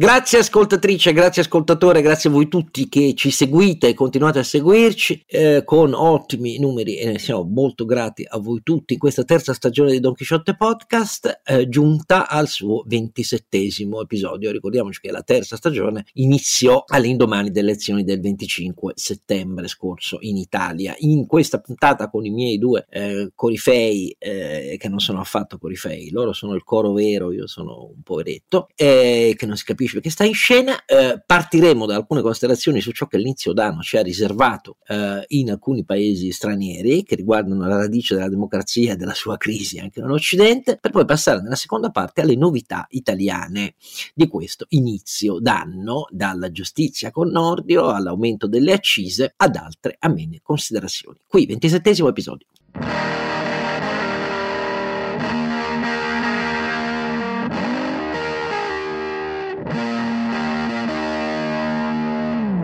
Grazie ascoltatrice, grazie ascoltatore, grazie a voi tutti che ci seguite e continuate a seguirci eh, con ottimi numeri e ne siamo molto grati a voi tutti questa terza stagione di Don Quixote Podcast, eh, giunta al suo ventisettesimo episodio. Ricordiamoci che la terza stagione iniziò all'indomani delle elezioni del 25 settembre scorso in Italia. In questa puntata con i miei due eh, corifei, eh, che non sono affatto corifei, loro sono il coro vero, io sono un poveretto, eh, che non si capisce perché sta in scena, eh, partiremo da alcune considerazioni su ciò che l'inizio d'anno ci ha riservato eh, in alcuni paesi stranieri che riguardano la radice della democrazia e della sua crisi anche nell'Occidente, per poi passare nella seconda parte alle novità italiane di questo inizio d'anno, dalla giustizia con Nordio all'aumento delle accise ad altre amene considerazioni. Qui, ventisettesimo episodio.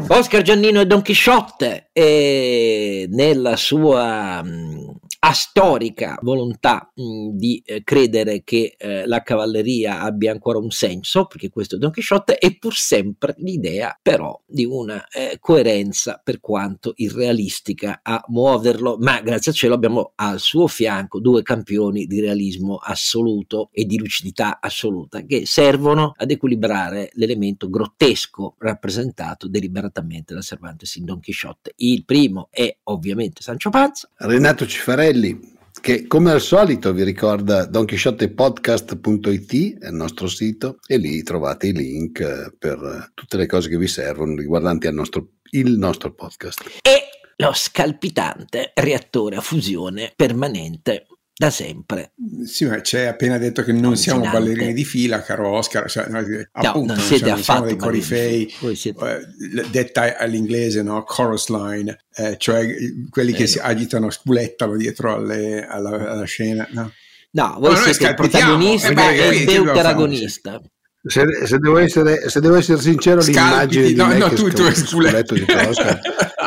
Oscar Giannino e Don Chisciotte e nella sua mh, astorica volontà mh, di eh, credere che eh, la cavalleria abbia ancora un senso, perché questo è Don Chisciotte, e pur sempre l'idea però di una eh, coerenza per quanto irrealistica a muoverlo, ma grazie a cielo abbiamo al suo fianco due campioni di realismo assoluto e di lucidità assoluta che servono ad equilibrare l'elemento grottesco rappresentato deliberatamente da Cervantes in Don Chisciotte. Il primo è ovviamente Sancio Panza. Renato Cifarelli Antonelli, che come al solito vi ricorda donchisciottepodcast.it è il nostro sito e lì trovate i link eh, per tutte le cose che vi servono riguardanti nostro, il nostro podcast. E lo scalpitante reattore a fusione permanente da sempre. Sì, ma hai appena detto che non siamo ballerini di fila, caro Oscar, cioè, no, appunto, non siete siamo, affatto dei corifei, eh, detta all'inglese, no? chorus line, eh, cioè quelli che si agitano, spulettano dietro alle, alla, alla, scena. No, no voi no, siete il protagonista eh, e il deuteragonista. Se, se, devo essere, se, devo essere, sincero, Scalpiti, l'immagine no, di no, tu, tu sculetto di Oscar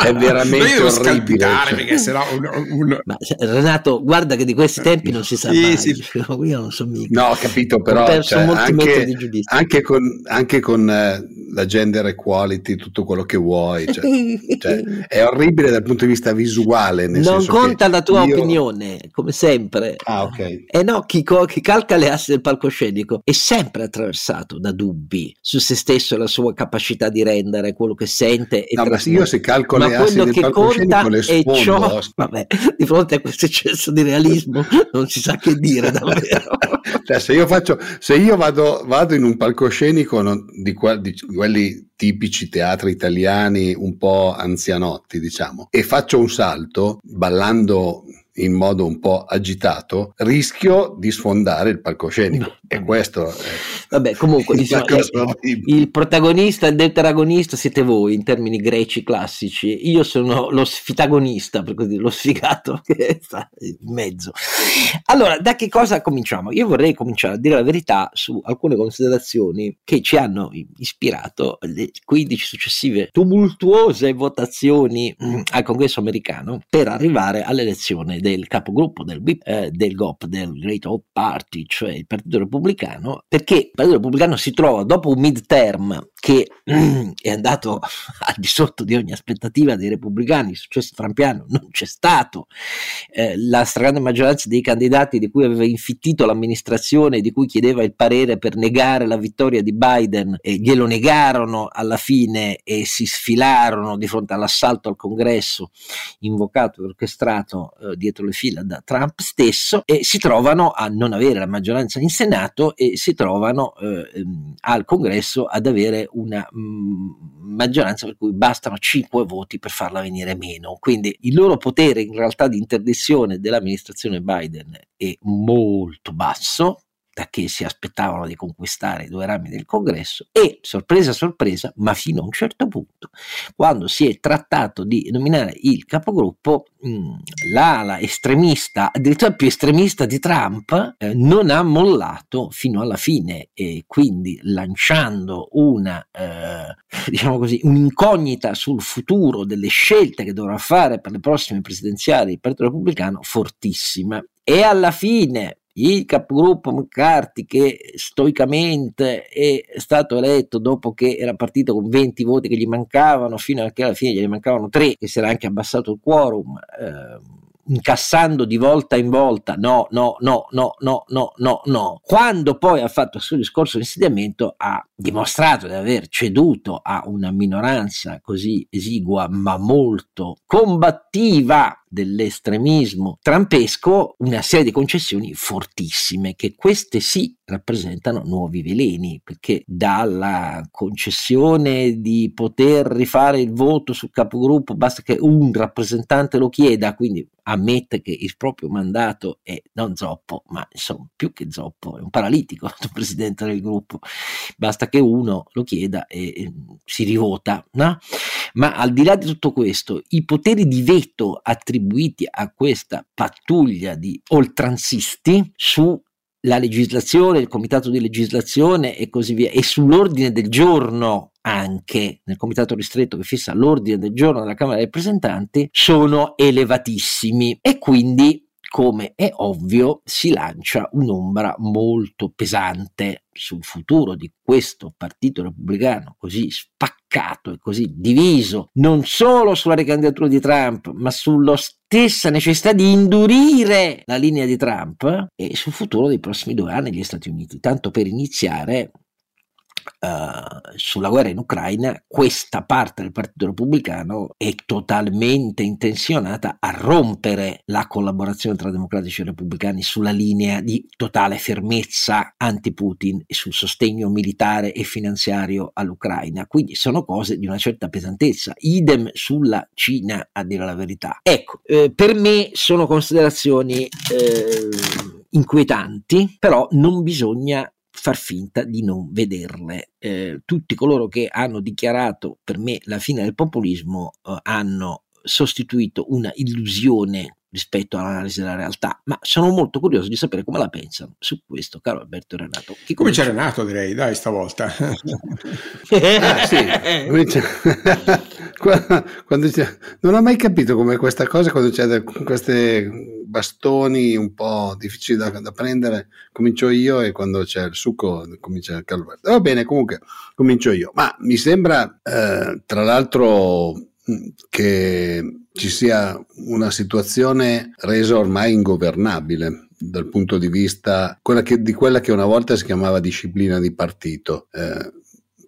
è veramente orribile. Cioè. Sennò un, un... Ma, Renato, guarda che di questi tempi non si sa sì, mai. Sì. Io non so mica. No, ho capito, però ho cioè, anche, anche, con, anche con eh, la gender equality, tutto quello che vuoi, cioè, cioè, è orribile dal punto di vista visuale. non conta la tua io... opinione, come sempre. Ah, ok. E eh no, chi, chi calca le assi del palcoscenico è sempre attraversato da dubbi su se stesso e la sua capacità di rendere quello che sente e no, ma io se calcolo ma quello che conta è ciò. vabbè, di fronte a questo eccesso di realismo non si sa che dire davvero. Cioè, se io, faccio, se io vado, vado in un palcoscenico non, di, di, quelli tipici teatri italiani un po' anzianotti diciamo e faccio un salto ballando in modo un po' agitato, rischio di sfondare il palcoscenico. No. E questo è Vabbè, comunque diciamo, il, il protagonista e il deuteragonista siete voi in termini greci classici. Io sono lo sfitagonista, per così dire, lo sfigato che sta in mezzo. Allora, da che cosa cominciamo? Io vorrei cominciare a dire la verità su alcune considerazioni che ci hanno ispirato le 15 successive tumultuose votazioni mm, al congresso americano per arrivare all'elezione del capogruppo del, eh, del GOP, del Great Hope Party, cioè il Partito Repubblicano, perché il Partito Repubblicano si trova dopo un midterm che mm, è andato al di sotto di ogni aspettativa dei repubblicani, il successo trampiano non c'è stato, eh, la stragrande maggioranza dei candidati di cui aveva infittito l'amministrazione, di cui chiedeva il parere per negare la vittoria di Biden, eh, glielo negarono alla fine e si sfilarono di fronte all'assalto al congresso invocato e orchestrato eh, dietro le fila da Trump stesso e si trovano a non avere la maggioranza in Senato e si trovano eh, ehm, al congresso ad avere una mm, maggioranza per cui bastano 5 voti per farla venire meno. Quindi il loro potere in realtà di interdizione dell'amministrazione Biden è molto basso, da che si aspettavano di conquistare i due rami del congresso e, sorpresa sorpresa, ma fino a un certo punto, quando si è trattato di nominare il capogruppo, mh, l'ala estremista, addirittura più estremista di Trump, eh, non ha mollato fino alla fine e quindi lanciando una, eh, diciamo così, un'incognita sul futuro delle scelte che dovrà fare per le prossime presidenziali il Partito Repubblicano fortissima. E alla fine il capogruppo McCarthy che stoicamente è stato eletto dopo che era partito con 20 voti che gli mancavano fino a che alla fine gli mancavano 3 che si era anche abbassato il quorum eh, incassando di volta in volta no, no, no, no, no, no, no, no. Quando poi ha fatto il suo discorso di insediamento ha dimostrato di aver ceduto a una minoranza così esigua ma molto combattiva dell'estremismo trampesco una serie di concessioni fortissime che queste sì rappresentano nuovi veleni perché dalla concessione di poter rifare il voto sul capogruppo basta che un rappresentante lo chieda quindi ammette che il proprio mandato è non zoppo ma insomma più che zoppo è un paralitico il presidente del gruppo basta che uno lo chieda e, e si rivota no? ma al di là di tutto questo i poteri di veto attribuiti attribuiti a questa pattuglia di oltranzisti su la legislazione, il comitato di legislazione e così via, e sull'ordine del giorno anche. Nel comitato ristretto che fissa l'ordine del giorno della Camera dei rappresentanti, sono elevatissimi. E quindi come è ovvio, si lancia un'ombra molto pesante sul futuro di questo partito repubblicano così spaccato e così diviso, non solo sulla ricandidatura di Trump, ma sulla stessa necessità di indurire la linea di Trump e sul futuro dei prossimi due anni negli Stati Uniti. Tanto per iniziare, Uh, sulla guerra in Ucraina, questa parte del Partito Repubblicano è totalmente intenzionata a rompere la collaborazione tra democratici e repubblicani sulla linea di totale fermezza anti-Putin e sul sostegno militare e finanziario all'Ucraina. Quindi sono cose di una certa pesantezza. Idem sulla Cina, a dire la verità. Ecco, eh, per me sono considerazioni eh, inquietanti, però non bisogna far finta di non vederle. Eh, tutti coloro che hanno dichiarato per me la fine del populismo eh, hanno sostituito una illusione rispetto all'analisi della realtà, ma sono molto curioso di sapere come la pensano su questo, caro Alberto Renato. Chi comincia Renato, direi, dai, stavolta. ah, sì. quando c'è, non ho mai capito come questa cosa, quando c'è questi bastoni un po' difficili da, da, prendere, comincio io e quando c'è il succo comincia Carlo Alberto. Va bene, comunque comincio io, ma mi sembra, eh, tra l'altro, che ci sia una situazione resa ormai ingovernabile dal punto di vista quella che, di quella che una volta si chiamava disciplina di partito. Eh,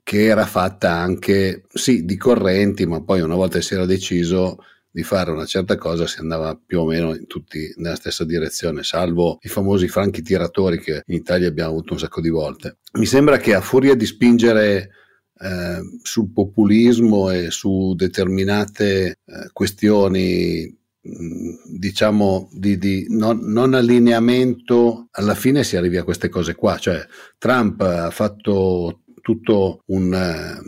che era fatta anche sì di correnti, ma poi una volta si era deciso di fare una certa cosa si andava più o meno tutti nella stessa direzione, salvo i famosi franchi tiratori che in Italia abbiamo avuto un sacco di volte. Mi sembra che a furia di spingere eh, sul populismo e su determinate eh, questioni diciamo di, di non, non, allineamento alla fine si arrivi a queste cose qua. Cioè Trump ha fatto tutto un, eh,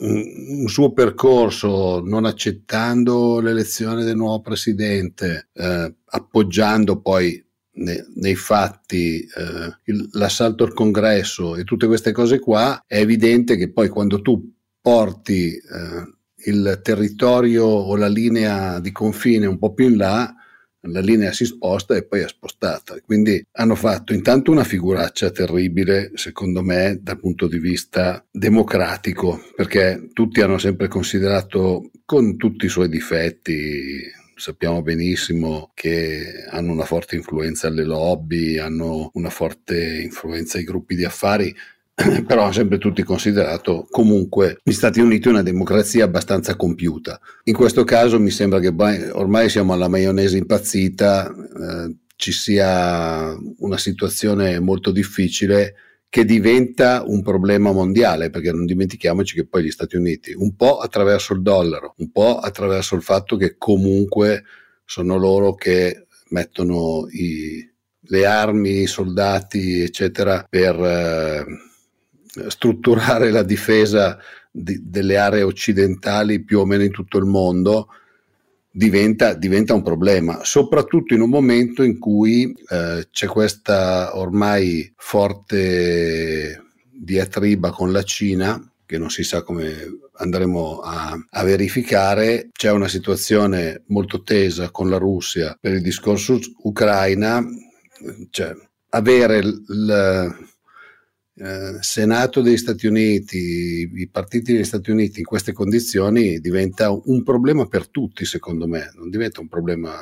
un, un suo percorso non accettando l'elezione del nuovo presidente eh, appoggiando poi nei, nei fatti eh, il, l'assalto al congresso e tutte queste cose qua, è evidente che poi quando tu porti eh, il territorio o la linea di confine un po' più in là, la linea si sposta e poi è spostata. Quindi hanno fatto intanto una figuraccia terribile, secondo me, dal punto di vista democratico, perché tutti hanno sempre considerato, con tutti i suoi difetti, sappiamo benissimo che hanno una forte influenza le lobby, hanno una forte influenza i gruppi di affari, però hanno sempre tutti considerato comunque gli Stati Uniti una democrazia abbastanza compiuta. In questo caso mi sembra che ormai siamo alla maionese impazzita, eh, ci sia una situazione molto difficile che diventa un problema mondiale, perché non dimentichiamoci che poi gli Stati Uniti, un po' attraverso il dollaro, un po' attraverso il fatto che comunque sono loro che mettono i, le armi, i soldati, eccetera, per eh, strutturare la difesa di, delle aree occidentali più o meno in tutto il mondo, diventa, diventa, un problema, soprattutto in un momento in cui eh, c'è questa ormai forte diatriba con la Cina che non si sa come andremo a, a, verificare. C'è una situazione molto tesa con la Russia per il discorso Ucraina cioè, avere il eh, Senato degli Stati Uniti, i partiti degli Stati Uniti in queste condizioni diventa un problema per tutti, secondo me, non diventa un problema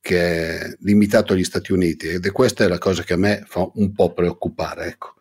che è limitato agli Stati Uniti ed è questa è la cosa che a me fa un po' preoccupare. Ecco.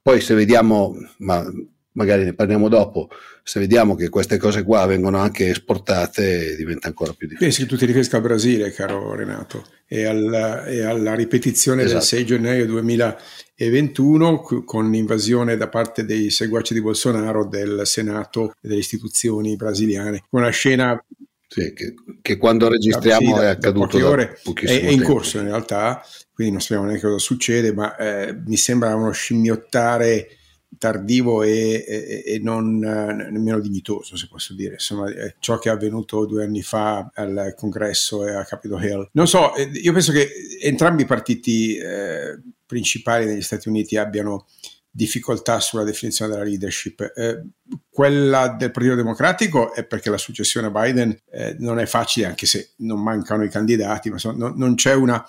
Poi se vediamo, ma magari ne parliamo dopo, se vediamo che queste cose qua vengono anche esportate diventa ancora più difficile. Pensi che tu ti riferisca al Brasile, caro Renato, e, al, e alla ripetizione esatto. del 6 gennaio 2021 con l'invasione da parte dei seguaci di Bolsonaro del Senato e delle istituzioni brasiliane. Una scena sì, che, che, quando registriamo sì, è accaduto da ore, è, è, in corso in realtà, quindi non sappiamo neanche cosa succede, ma eh, mi sembra uno scimmiottare tardivo e, e, e non eh, nemmeno dignitoso, se posso dire. Insomma, ciò che è avvenuto due anni fa al congresso e a Capitol Hill. Non so, eh, io penso che entrambi i partiti eh, principali negli Stati Uniti abbiano difficoltà sulla definizione della leadership. Eh, quella del Partito Democratico è perché la successione a Biden eh, non è facile, anche se non mancano i candidati, ma so, no, non c'è una,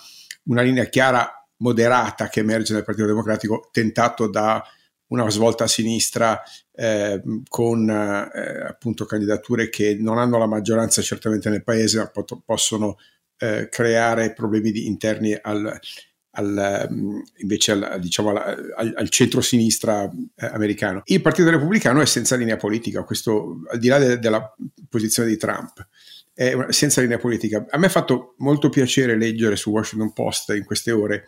una linea chiara moderata che emerge nel Partito Democratico tentato da una svolta a sinistra eh, con eh, appunto candidature che non hanno la maggioranza certamente nel paese, ma pot- possono eh, creare problemi interni al, al, mm, invece al, diciamo al, al centro-sinistra eh, americano. Il Partito Repubblicano è senza linea politica, questo al di là de- della posizione di Trump. È senza linea politica. A me ha fatto molto piacere leggere su Washington Post in queste ore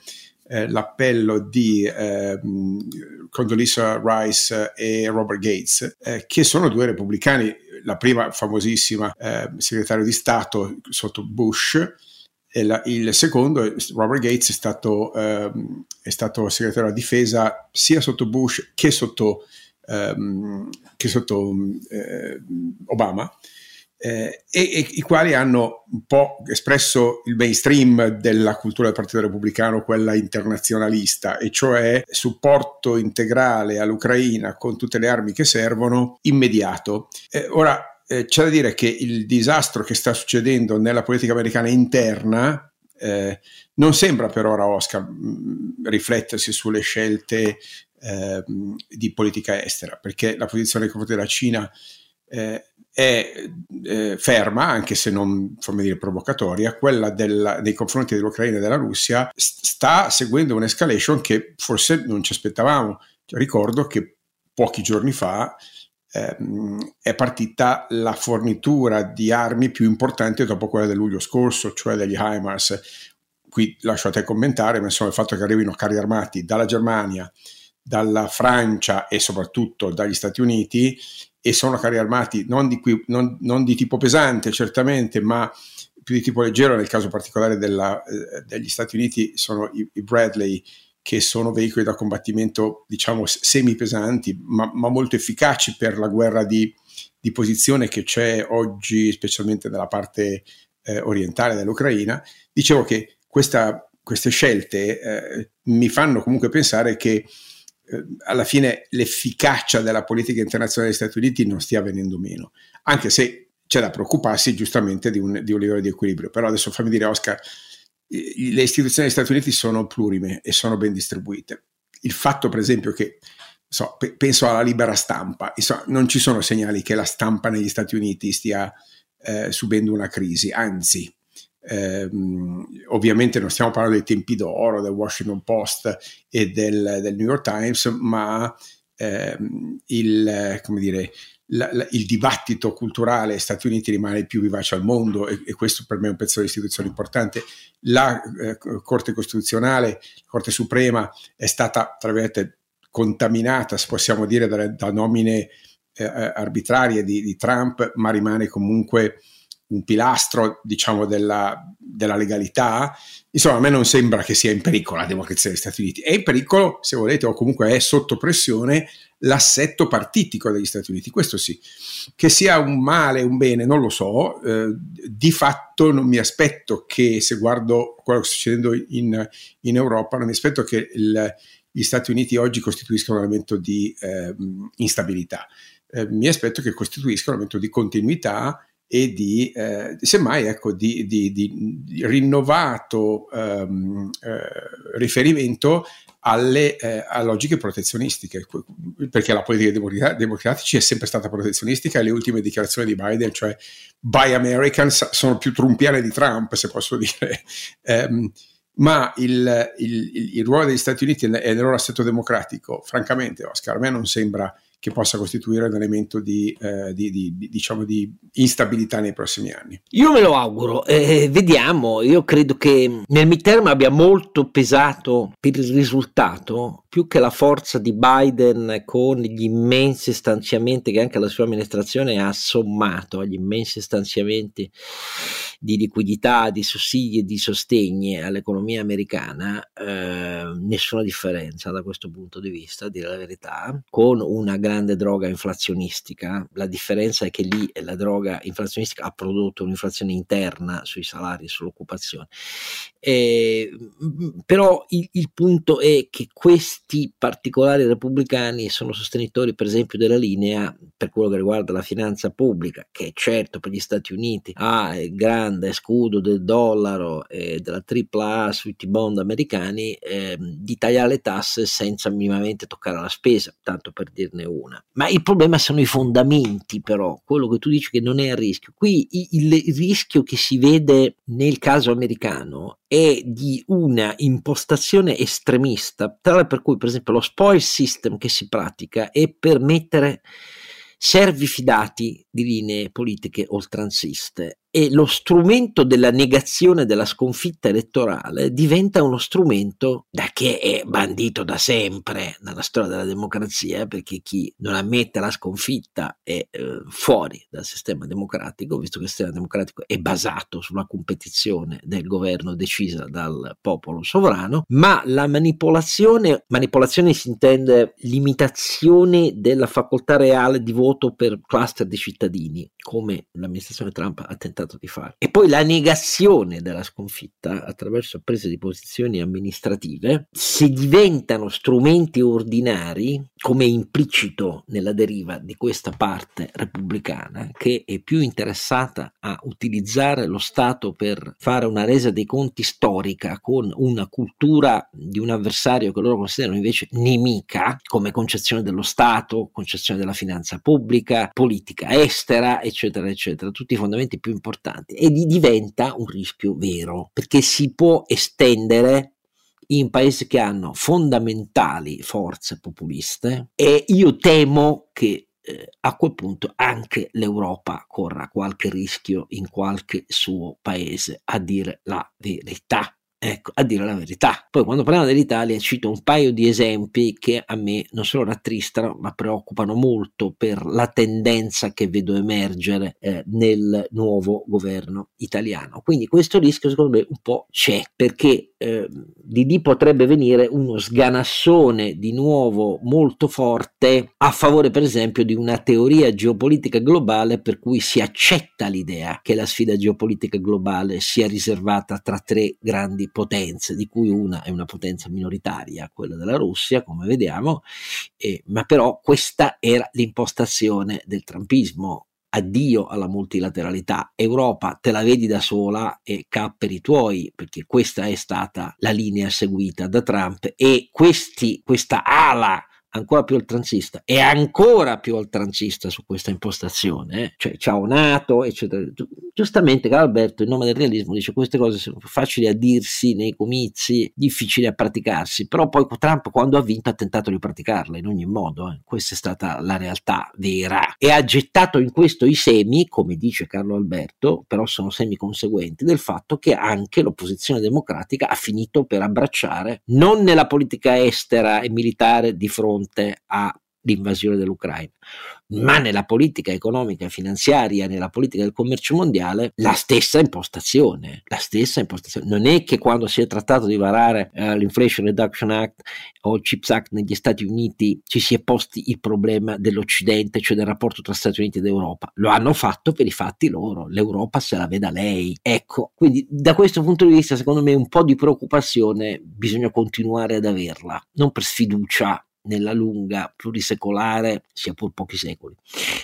eh, l'appello di eh, Condoleezza Rice e Robert Gates, eh, che sono due repubblicani, la prima famosissima eh, segretario di Stato sotto Bush, la, il secondo, Robert Gates, è stato, ehm, è stato, segretario della difesa sia sotto Bush che sotto, ehm, che sotto eh, Obama eh, e, e, i quali hanno un po' espresso il mainstream della cultura del Partito Repubblicano, quella internazionalista, e cioè supporto integrale all'Ucraina con tutte le armi che servono immediato. Eh, ora eh, c'è da dire che il disastro che sta succedendo nella politica americana interna eh, non sembra per ora, Oscar, mh, mm, riflettersi sulle scelte eh, di politica estera, perché la posizione nei confronti della Cina eh, è eh, ferma, anche se non dire provocatoria, quella della, nei confronti dell'Ucraina e della Russia sta seguendo un'escalation che forse non ci aspettavamo. Cioè, ricordo che pochi giorni fa ehm, è partita la fornitura di armi più importante dopo quella del luglio scorso, cioè degli HIMARS. Qui lascio a te commentare, ma insomma il fatto che arrivino carri armati dalla Germania, dalla Francia e soprattutto dagli Stati Uniti e sono carri armati non di, qui, non, non di tipo pesante certamente, ma più di tipo leggero, nel caso particolare della, eh, degli Stati Uniti sono i, i, Bradley, che sono veicoli da combattimento, diciamo, semi-pesanti, ma, ma molto efficaci per la guerra di, di, posizione che c'è oggi, specialmente nella parte eh, orientale dell'Ucraina. Dicevo che questa, queste scelte eh, mi fanno comunque pensare che alla fine l'efficacia della politica internazionale degli Stati Uniti non stia venendo meno, anche se c'è da preoccuparsi giustamente di un, di un livello di equilibrio. Però adesso fammi dire, Oscar, le istituzioni degli Stati Uniti sono plurime e sono ben distribuite. Il fatto, per esempio, che so, pe- penso alla libera stampa, insomma, non ci sono segnali che la stampa negli Stati Uniti stia eh, subendo una crisi, anzi, eh, ovviamente non stiamo parlando dei tempi d'oro del Washington Post e del, del New York Times, ma ehm, il, dire, la, la, il, dibattito culturale Stati Uniti rimane il più vivace al mondo e, e questo per me è un pezzo di istituzione importante. La eh, Corte Costituzionale, la Corte Suprema è stata, tra virgolette, contaminata, se possiamo dire, da, da nomine eh, arbitrarie di, di Trump, ma rimane comunque un pilastro, diciamo, della, della, legalità, insomma, a me non sembra che sia in pericolo la democrazia degli Stati Uniti. È in pericolo, se volete, o comunque è sotto pressione l'assetto partitico degli Stati Uniti. Questo sì. Che sia un male, un bene, non lo so. Eh, di fatto non mi aspetto che, se guardo quello che sta succedendo in, in Europa, non mi aspetto che il, gli Stati Uniti oggi costituiscano un elemento di eh, instabilità. Eh, mi aspetto che costituiscano un elemento di continuità e di, eh, semmai, ecco, di, di, di rinnovato ehm, eh, riferimento alle eh, a logiche protezionistiche, perché la politica democratica è sempre stata protezionistica e le ultime dichiarazioni di Biden, cioè Buy American, sono più trumpiane di Trump, se posso dire. Um, ma il, il, il, ruolo degli Stati Uniti e il loro assetto democratico, francamente, Oscar, a me non sembra che possa costituire un elemento di, eh, di, di, diciamo di, instabilità nei prossimi anni. Io me lo auguro, eh, vediamo, io credo che nel midterm abbia molto pesato per il risultato, più che la forza di Biden con gli immensi stanziamenti che anche la sua amministrazione ha sommato agli immensi stanziamenti di liquidità, di sussidi e di sostegni all'economia americana, eh, nessuna differenza da questo punto di vista, a dire la verità, con una grande droga inflazionistica. La differenza è che lì la droga inflazionistica ha prodotto un'inflazione interna sui salari e sull'occupazione. Eh, però il, il punto è che questi particolari repubblicani sono sostenitori, per esempio, della linea per quello che riguarda la finanza pubblica, che certo per gli Stati Uniti ha il grande grande scudo del dollaro e della AAA sui T-bond americani eh, di tagliare le tasse senza minimamente toccare la spesa, tanto per dirne una. Ma il problema sono i fondamenti però, quello che tu dici che non è a rischio. Qui il, rischio che si vede nel caso americano è di una impostazione estremista, tale per cui per esempio lo spoil system che si pratica è per mettere servi fidati di linee politiche oltranziste e lo strumento della negazione della sconfitta elettorale diventa uno strumento da che è bandito da sempre nella storia della democrazia, perché chi non ammette la sconfitta è eh, fuori dal sistema democratico, visto che il sistema democratico è basato sulla competizione del governo decisa dal popolo sovrano, ma la manipolazione, manipolazione si intende limitazione della facoltà reale di voto per cluster di cittadini, come l'amministrazione Trump ha tentato tentato di fare. E poi la negazione della sconfitta attraverso prese di posizioni amministrative, se diventano strumenti ordinari, come implicito nella deriva di questa parte repubblicana, che è più interessata a utilizzare lo Stato per fare una resa dei conti storica con una cultura di un avversario che loro considerano invece nemica, come concezione dello Stato, concezione della finanza pubblica, politica estera, eccetera, eccetera, tutti i fondamenti più importanti importanti e diventa un rischio vero perché si può estendere in paesi che hanno fondamentali forze populiste e io temo che eh, a quel punto anche l'Europa corra qualche rischio in qualche suo paese, a dire la verità. Ecco, a dire la verità. Poi quando parliamo dell'Italia cito un paio di esempi che a me non solo rattristano, ma preoccupano molto per la tendenza che vedo emergere eh, nel nuovo governo italiano. Quindi questo rischio secondo me un po' c'è, perché eh, di lì potrebbe venire uno sganassone di nuovo molto forte a favore per esempio di una teoria geopolitica globale per cui si accetta l'idea che la sfida geopolitica globale sia riservata tra tre grandi potenze, di cui una è una potenza minoritaria, quella della Russia, come vediamo, eh, ma però questa era l'impostazione del trumpismo. Addio alla multilateralità, Europa te la vedi da sola e capperi tuoi, perché questa è stata la linea seguita da Trump e questi, questa ala ancora più oltranzista e ancora più oltranzista su questa impostazione, eh? cioè ciao Nato, eccetera. Giustamente Alberto in nome del realismo dice queste cose sono facili a dirsi nei comizi, difficili a praticarsi, però poi Trump quando ha vinto ha tentato di praticarle in ogni modo, eh? questa è stata la realtà vera e ha gettato in questo i semi, come dice Carlo Alberto, però sono semi conseguenti del fatto che anche l'opposizione democratica ha finito per abbracciare non nella politica estera e militare di fronte fronte all'invasione dell'Ucraina, ma nella politica economica e finanziaria, nella politica del commercio mondiale, la stessa impostazione, la stessa impostazione. Non è che quando si è trattato di varare uh, l'Inflation Reduction Act o il CHIPS Act negli Stati Uniti ci si è posti il problema dell'Occidente, cioè del rapporto tra Stati Uniti ed Europa. Lo hanno fatto per i fatti loro, l'Europa se la veda lei. Ecco, quindi da questo punto di vista, secondo me, un po' di preoccupazione bisogna continuare ad averla, non per sfiducia nella lunga plurisecolare, sia pur pochi secoli,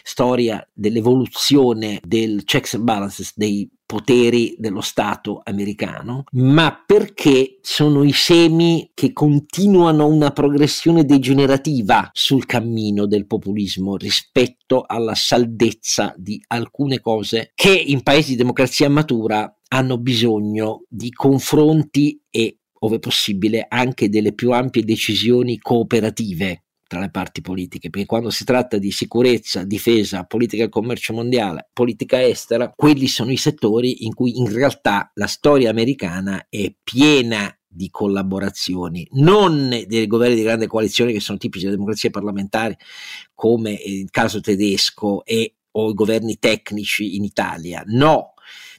storia dell'evoluzione del checks and balances dei poteri dello Stato americano, ma perché sono i semi che continuano una progressione degenerativa sul cammino del populismo rispetto alla saldezza di alcune cose che in paesi di democrazia matura hanno bisogno di confronti e, ove possibile, anche delle più ampie decisioni cooperative tra le parti politiche, perché quando si tratta di sicurezza, difesa, politica del commercio mondiale, politica estera, quelli sono i settori in cui in realtà la storia americana è piena di collaborazioni, non dei governi di grande coalizione che sono tipici delle democrazie parlamentari, come il caso tedesco e o i governi tecnici in Italia, no,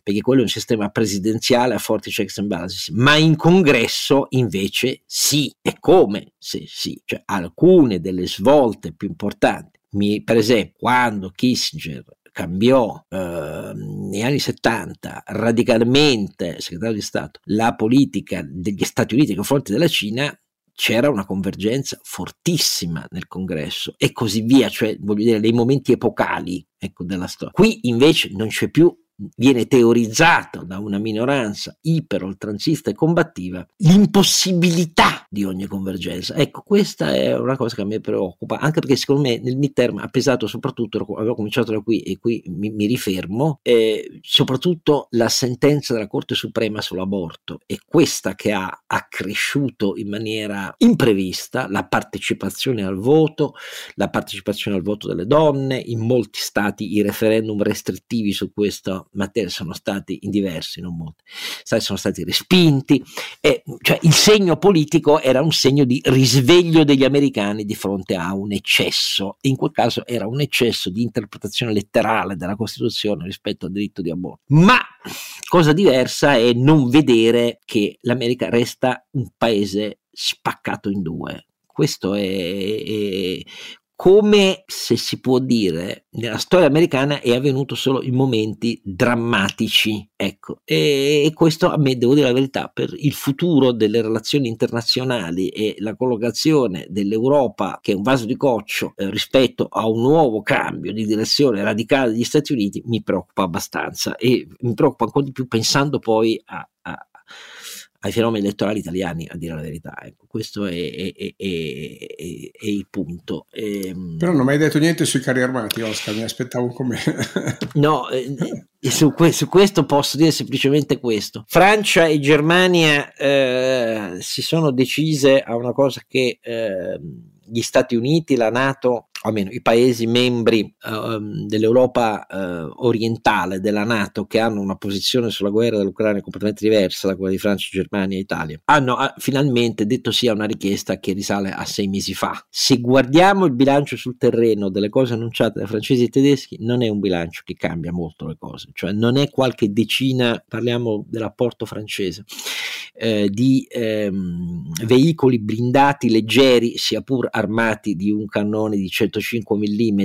perché quello è un sistema presidenziale a forti checks and balances, ma in congresso invece sì. E come se sì? Cioè alcune delle svolte più importanti, per esempio quando Kissinger cambiò eh, negli anni 70 radicalmente, segretario di Stato, la politica degli Stati Uniti nei confronti della Cina, c'era una convergenza fortissima nel congresso e così via, cioè voglio dire nei momenti epocali ecco, della storia. Qui invece non c'è più viene teorizzato da una minoranza iper oltranzista e combattiva l'impossibilità di ogni convergenza. Ecco, questa è una cosa che a me preoccupa, anche perché secondo me nel midterm ha pesato soprattutto, avevo cominciato da qui e qui mi, mi rifermo, eh, soprattutto la sentenza della Corte Suprema sull'aborto, è questa che ha accresciuto in maniera imprevista la partecipazione al voto, la partecipazione al voto delle donne, in molti stati i referendum restrittivi su questo materie sono stati in diversi, non molti, sono stati respinti, e, cioè il segno politico era un segno di risveglio degli americani di fronte a un eccesso, in quel caso era un eccesso di interpretazione letterale della Costituzione rispetto al diritto di aborto. Ma cosa diversa è non vedere che l'America resta un paese spaccato in due. Questo è, è, come se si può dire nella storia americana è avvenuto solo in momenti drammatici ecco. E, e, questo a me devo dire la verità per il futuro delle relazioni internazionali e la collocazione dell'Europa che è un vaso di coccio eh, rispetto a un nuovo cambio di direzione radicale degli Stati Uniti mi preoccupa abbastanza e mi preoccupa ancora di più pensando poi a, a ai fenomeni elettorali italiani, a dire la verità. Ecco, questo è, è, è, è il punto. E, ehm, Però non mi hai detto niente sui carri armati, Oscar, mi aspettavo commento. no, eh, su, que- su, questo posso dire semplicemente questo. Francia e Germania eh, si sono decise a una cosa che... Eh, gli Stati Uniti, la Nato o almeno i paesi membri uh, dell'Europa uh, orientale, della Nato, che hanno una posizione sulla guerra dell'Ucraina completamente diversa da quella di Francia, Germania e Italia, hanno uh, finalmente detto sì a una richiesta che risale a sei mesi fa. Se guardiamo il bilancio sul terreno delle cose annunciate dai francesi e tedeschi, non è un bilancio che cambia molto le cose, cioè non è qualche decina, parliamo dell'apporto francese, eh, di ehm, veicoli blindati leggeri, sia pur armati di un cannone di 100 105 mm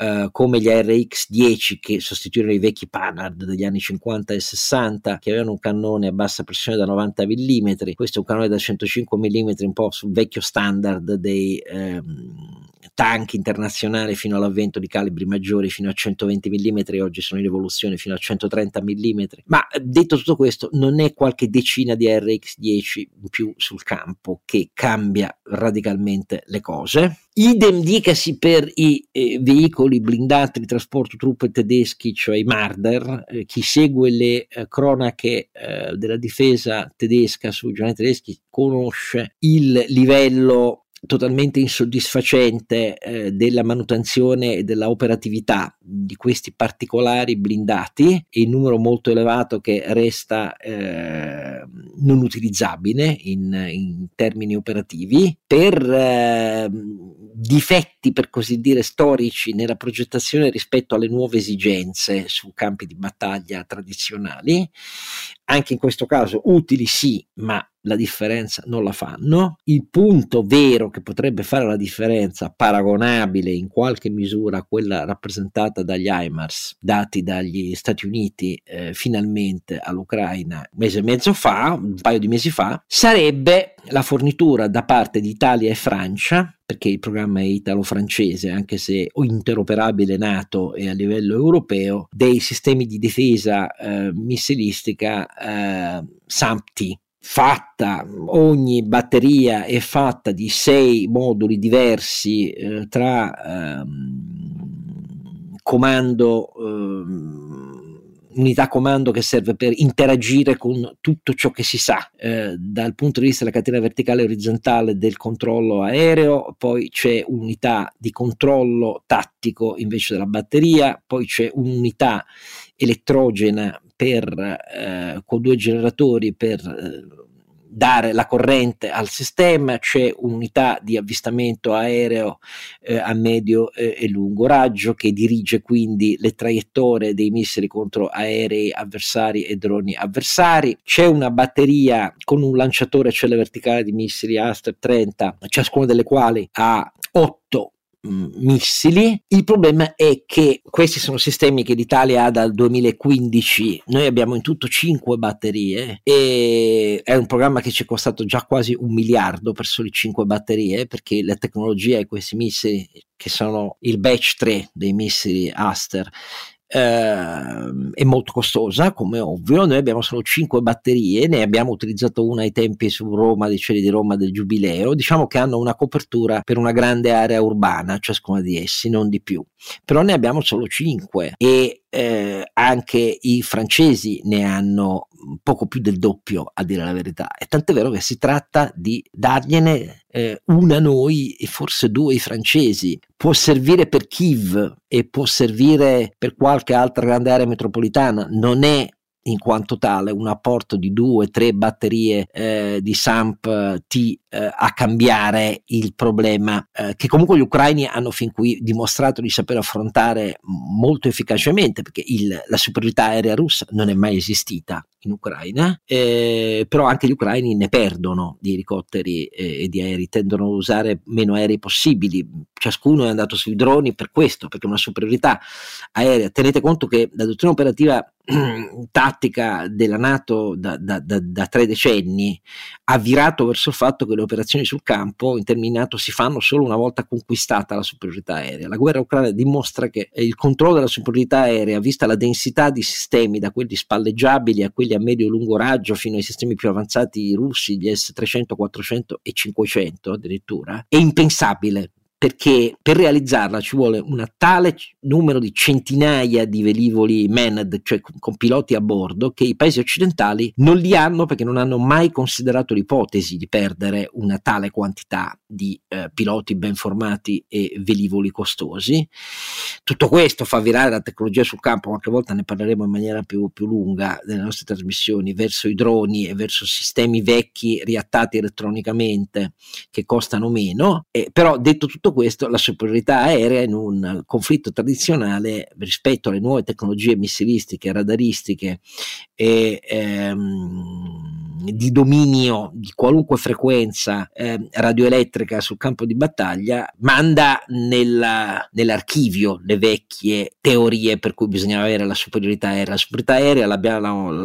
eh, come gli RX10 che sostituirono i vecchi Panhard degli anni 50 e 60 che avevano un cannone a bassa pressione da 90 mm questo è un cannone da 105 mm un po' sul vecchio standard dei ehm, tank internazionali fino all'avvento di calibri maggiori fino a 120 mm, oggi sono in evoluzione fino a 130 mm. Ma detto tutto questo, non è qualche decina di RX10 in più sul campo che cambia radicalmente le cose. Idem dicasi per i eh, veicoli blindati di trasporto truppe tedeschi, cioè i Marder. Eh, chi segue le eh, cronache eh, della difesa tedesca sui giornali tedeschi conosce il livello totalmente insoddisfacente eh, della manutenzione e della operatività di questi particolari blindati e il numero molto elevato che resta eh, non utilizzabile in, in, termini operativi per eh, difetti per così dire storici nella progettazione rispetto alle nuove esigenze su campi di battaglia tradizionali. Anche in questo caso utili sì ma la differenza non la fanno. Il punto vero che potrebbe fare la differenza, paragonabile in qualche misura a quella rappresentata dagli HIMARS dati dagli Stati Uniti eh, finalmente all'Ucraina un mese e mezzo fa, un paio di mesi fa, sarebbe la fornitura da parte di Italia e Francia perché il programma è italo-francese, anche se interoperabile NATO e a livello europeo, dei sistemi di difesa eh, missilistica eh, SAMPT, fatta, ogni batteria è fatta di sei moduli diversi eh, tra ehm, comando, ehm, unità comando che serve per interagire con tutto ciò che si sa eh, dal punto di vista della catena verticale e orizzontale del controllo aereo, poi c'è unità di controllo tattico invece della batteria, poi c'è un'unità elettrogena per, eh, con due generatori per eh, dare la corrente al sistema, c'è un'unità di avvistamento aereo eh, a medio eh, e lungo raggio che dirige quindi le traiettorie dei missili contro aerei avversari e droni avversari, c'è una batteria con un lanciatore a celle verticale di missili Aster 30, ciascuna delle quali ha 8 Mm, missili. Il problema è che questi sono sistemi che l'Italia ha dal 2015, noi abbiamo in tutto 5 batterie e è un programma che ci è costato già quasi un miliardo per soli 5 batterie perché la tecnologia di questi missili che sono il batch 3 dei missili Aster Uh, è molto costosa, come ovvio. Noi abbiamo solo 5 batterie, ne abbiamo utilizzato una ai tempi su Roma, dei cieli di Roma del Giubileo. Diciamo che hanno una copertura per una grande area urbana, ciascuna di essi, non di più. Però ne abbiamo solo 5 e eh, anche i francesi ne hanno poco più del doppio, a dire la verità. E tant'è vero che si tratta di dargliene eh, una noi e forse due ai francesi. Può servire per Kiev e può servire per qualche altra grande area metropolitana, non è in quanto tale un apporto di due, tre batterie eh, di SAMP T eh, a cambiare il problema eh, che comunque gli ucraini hanno fin qui dimostrato di saper affrontare molto efficacemente perché il, la superiorità aerea russa non è mai esistita in Ucraina, eh, però anche gli ucraini ne perdono di elicotteri e, e di aerei, tendono a usare meno aerei possibili, ciascuno è andato sui droni per questo, perché una superiorità aerea. Tenete conto che la dottrina operativa tattica della Nato da, da, da, da, tre decenni ha virato verso il fatto che le operazioni sul campo in termini NATO si fanno solo una volta conquistata la superiorità aerea. La guerra ucraina dimostra che il controllo della superiorità aerea, vista la densità di sistemi, da quelli spalleggiabili a quelli a medio e lungo raggio fino ai sistemi più avanzati russi, gli S-300, 400 e 500 addirittura, è impensabile perché per realizzarla ci vuole un tale numero di centinaia di velivoli manned, cioè con piloti a bordo, che i paesi occidentali non li hanno perché non hanno mai considerato l'ipotesi di perdere una tale quantità di eh, piloti ben formati e velivoli costosi. Tutto questo fa virare la tecnologia sul campo, qualche volta ne parleremo in maniera più, più lunga nelle nostre trasmissioni, verso i droni e verso sistemi vecchi riattati elettronicamente che costano meno, eh, però detto tutto tutto questo la superiorità aerea in un conflitto tradizionale rispetto alle nuove tecnologie missilistiche, radaristiche e ehm, di dominio di qualunque frequenza eh, radioelettrica sul campo di battaglia manda nella, nell'archivio le vecchie teorie per cui bisognava avere la superiorità aerea. La superiorità aerea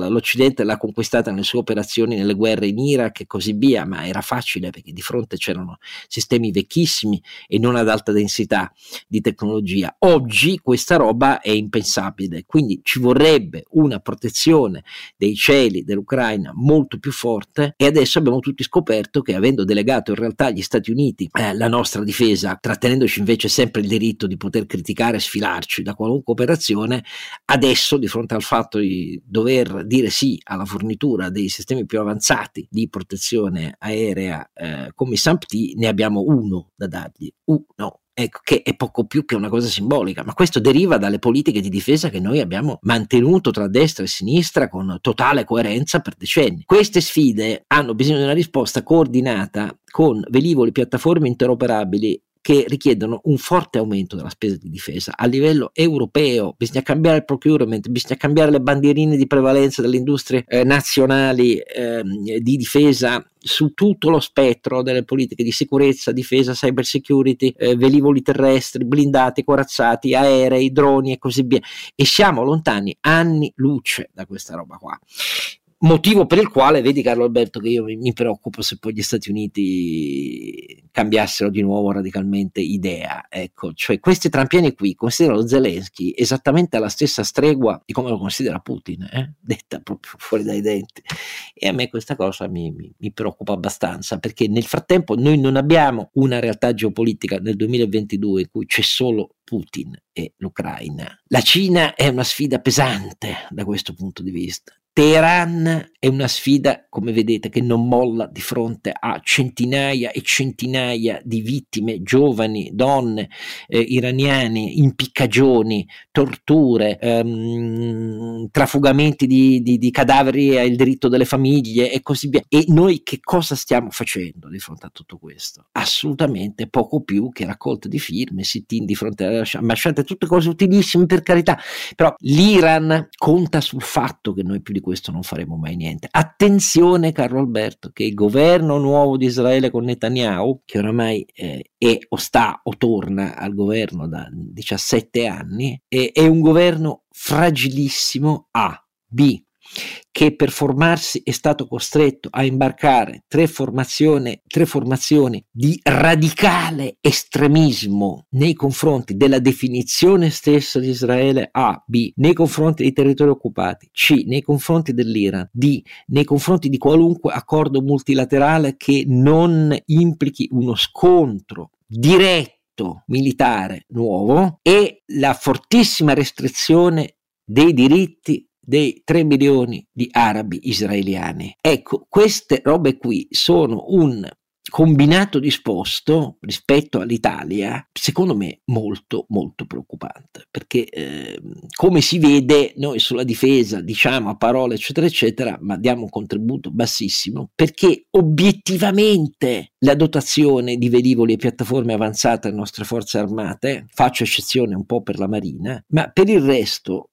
l'Occidente l'ha conquistata nelle sue operazioni nelle guerre in Iraq e così via, ma era facile perché di fronte c'erano sistemi vecchissimi e non ad alta densità di tecnologia. Oggi questa roba è impensabile, quindi ci vorrebbe una protezione dei cieli dell'Ucraina molto più forte e adesso abbiamo tutti scoperto che avendo delegato in realtà agli Stati Uniti eh, la nostra difesa, trattenendoci invece sempre il diritto di poter criticare e sfilarci da qualunque operazione, adesso di fronte al fatto di dover dire sì alla fornitura dei sistemi più avanzati di protezione aerea eh, come SAMPT ne abbiamo uno da dargli uno. Ecco, che è poco più che una cosa simbolica, ma questo deriva dalle politiche di difesa che noi abbiamo mantenuto tra destra e sinistra con totale coerenza per decenni. Queste sfide hanno bisogno di una risposta coordinata con velivoli, piattaforme interoperabili che richiedono un forte aumento della spesa di difesa a livello europeo. Bisogna cambiare il procurement, bisogna cambiare le bandierine di prevalenza delle industrie eh, nazionali eh, di difesa su tutto lo spettro delle politiche di sicurezza, difesa, cyber security, eh, velivoli terrestri, blindati, corazzati, aerei, droni e così via. E siamo lontani anni luce da questa roba qua motivo per il quale vedi Carlo Alberto che io mi, preoccupo se poi gli Stati Uniti cambiassero di nuovo radicalmente idea ecco cioè questi trampiani qui considerano Zelensky esattamente alla stessa stregua di come lo considera Putin eh? detta proprio fuori dai denti e a me questa cosa mi, mi, mi preoccupa abbastanza perché nel frattempo noi non abbiamo una realtà geopolitica nel 2022 in cui c'è solo Putin e l'Ucraina. La Cina è una sfida pesante da questo punto di vista. Teheran è una sfida, come vedete, che non molla di fronte a centinaia e centinaia di vittime, giovani, donne, eh, iraniani, impiccagioni, torture, ehm, trafugamenti di, di, di cadaveri al diritto delle famiglie e così via. E noi che cosa stiamo facendo di fronte a tutto questo? Assolutamente poco più che raccolta di firme, sit-in di fronte alla ambasciata, tutte cose utilissime per carità, però l'Iran conta sul fatto che noi più di questo non faremo mai niente. Attenzione, Carlo Alberto, che il governo nuovo di Israele con Netanyahu, che oramai eh, è o sta o torna al governo da 17 anni, è, è un governo fragilissimo A. B che per formarsi è stato costretto a imbarcare tre tre formazioni di radicale estremismo nei confronti della definizione stessa di Israele A, B, nei confronti dei territori occupati, C, nei confronti dell'Iran, D, nei confronti di qualunque accordo multilaterale che non implichi uno scontro diretto militare nuovo e la fortissima restrizione dei diritti dei 3 milioni di arabi israeliani. Ecco, queste robe qui sono un combinato disposto rispetto all'Italia, secondo me molto molto preoccupante, perché eh, come si vede noi sulla difesa diciamo a parole eccetera eccetera, ma diamo un contributo bassissimo, perché obiettivamente la dotazione di velivoli e piattaforme avanzate alle nostre forze armate, faccio eccezione un po' per la Marina, ma per il resto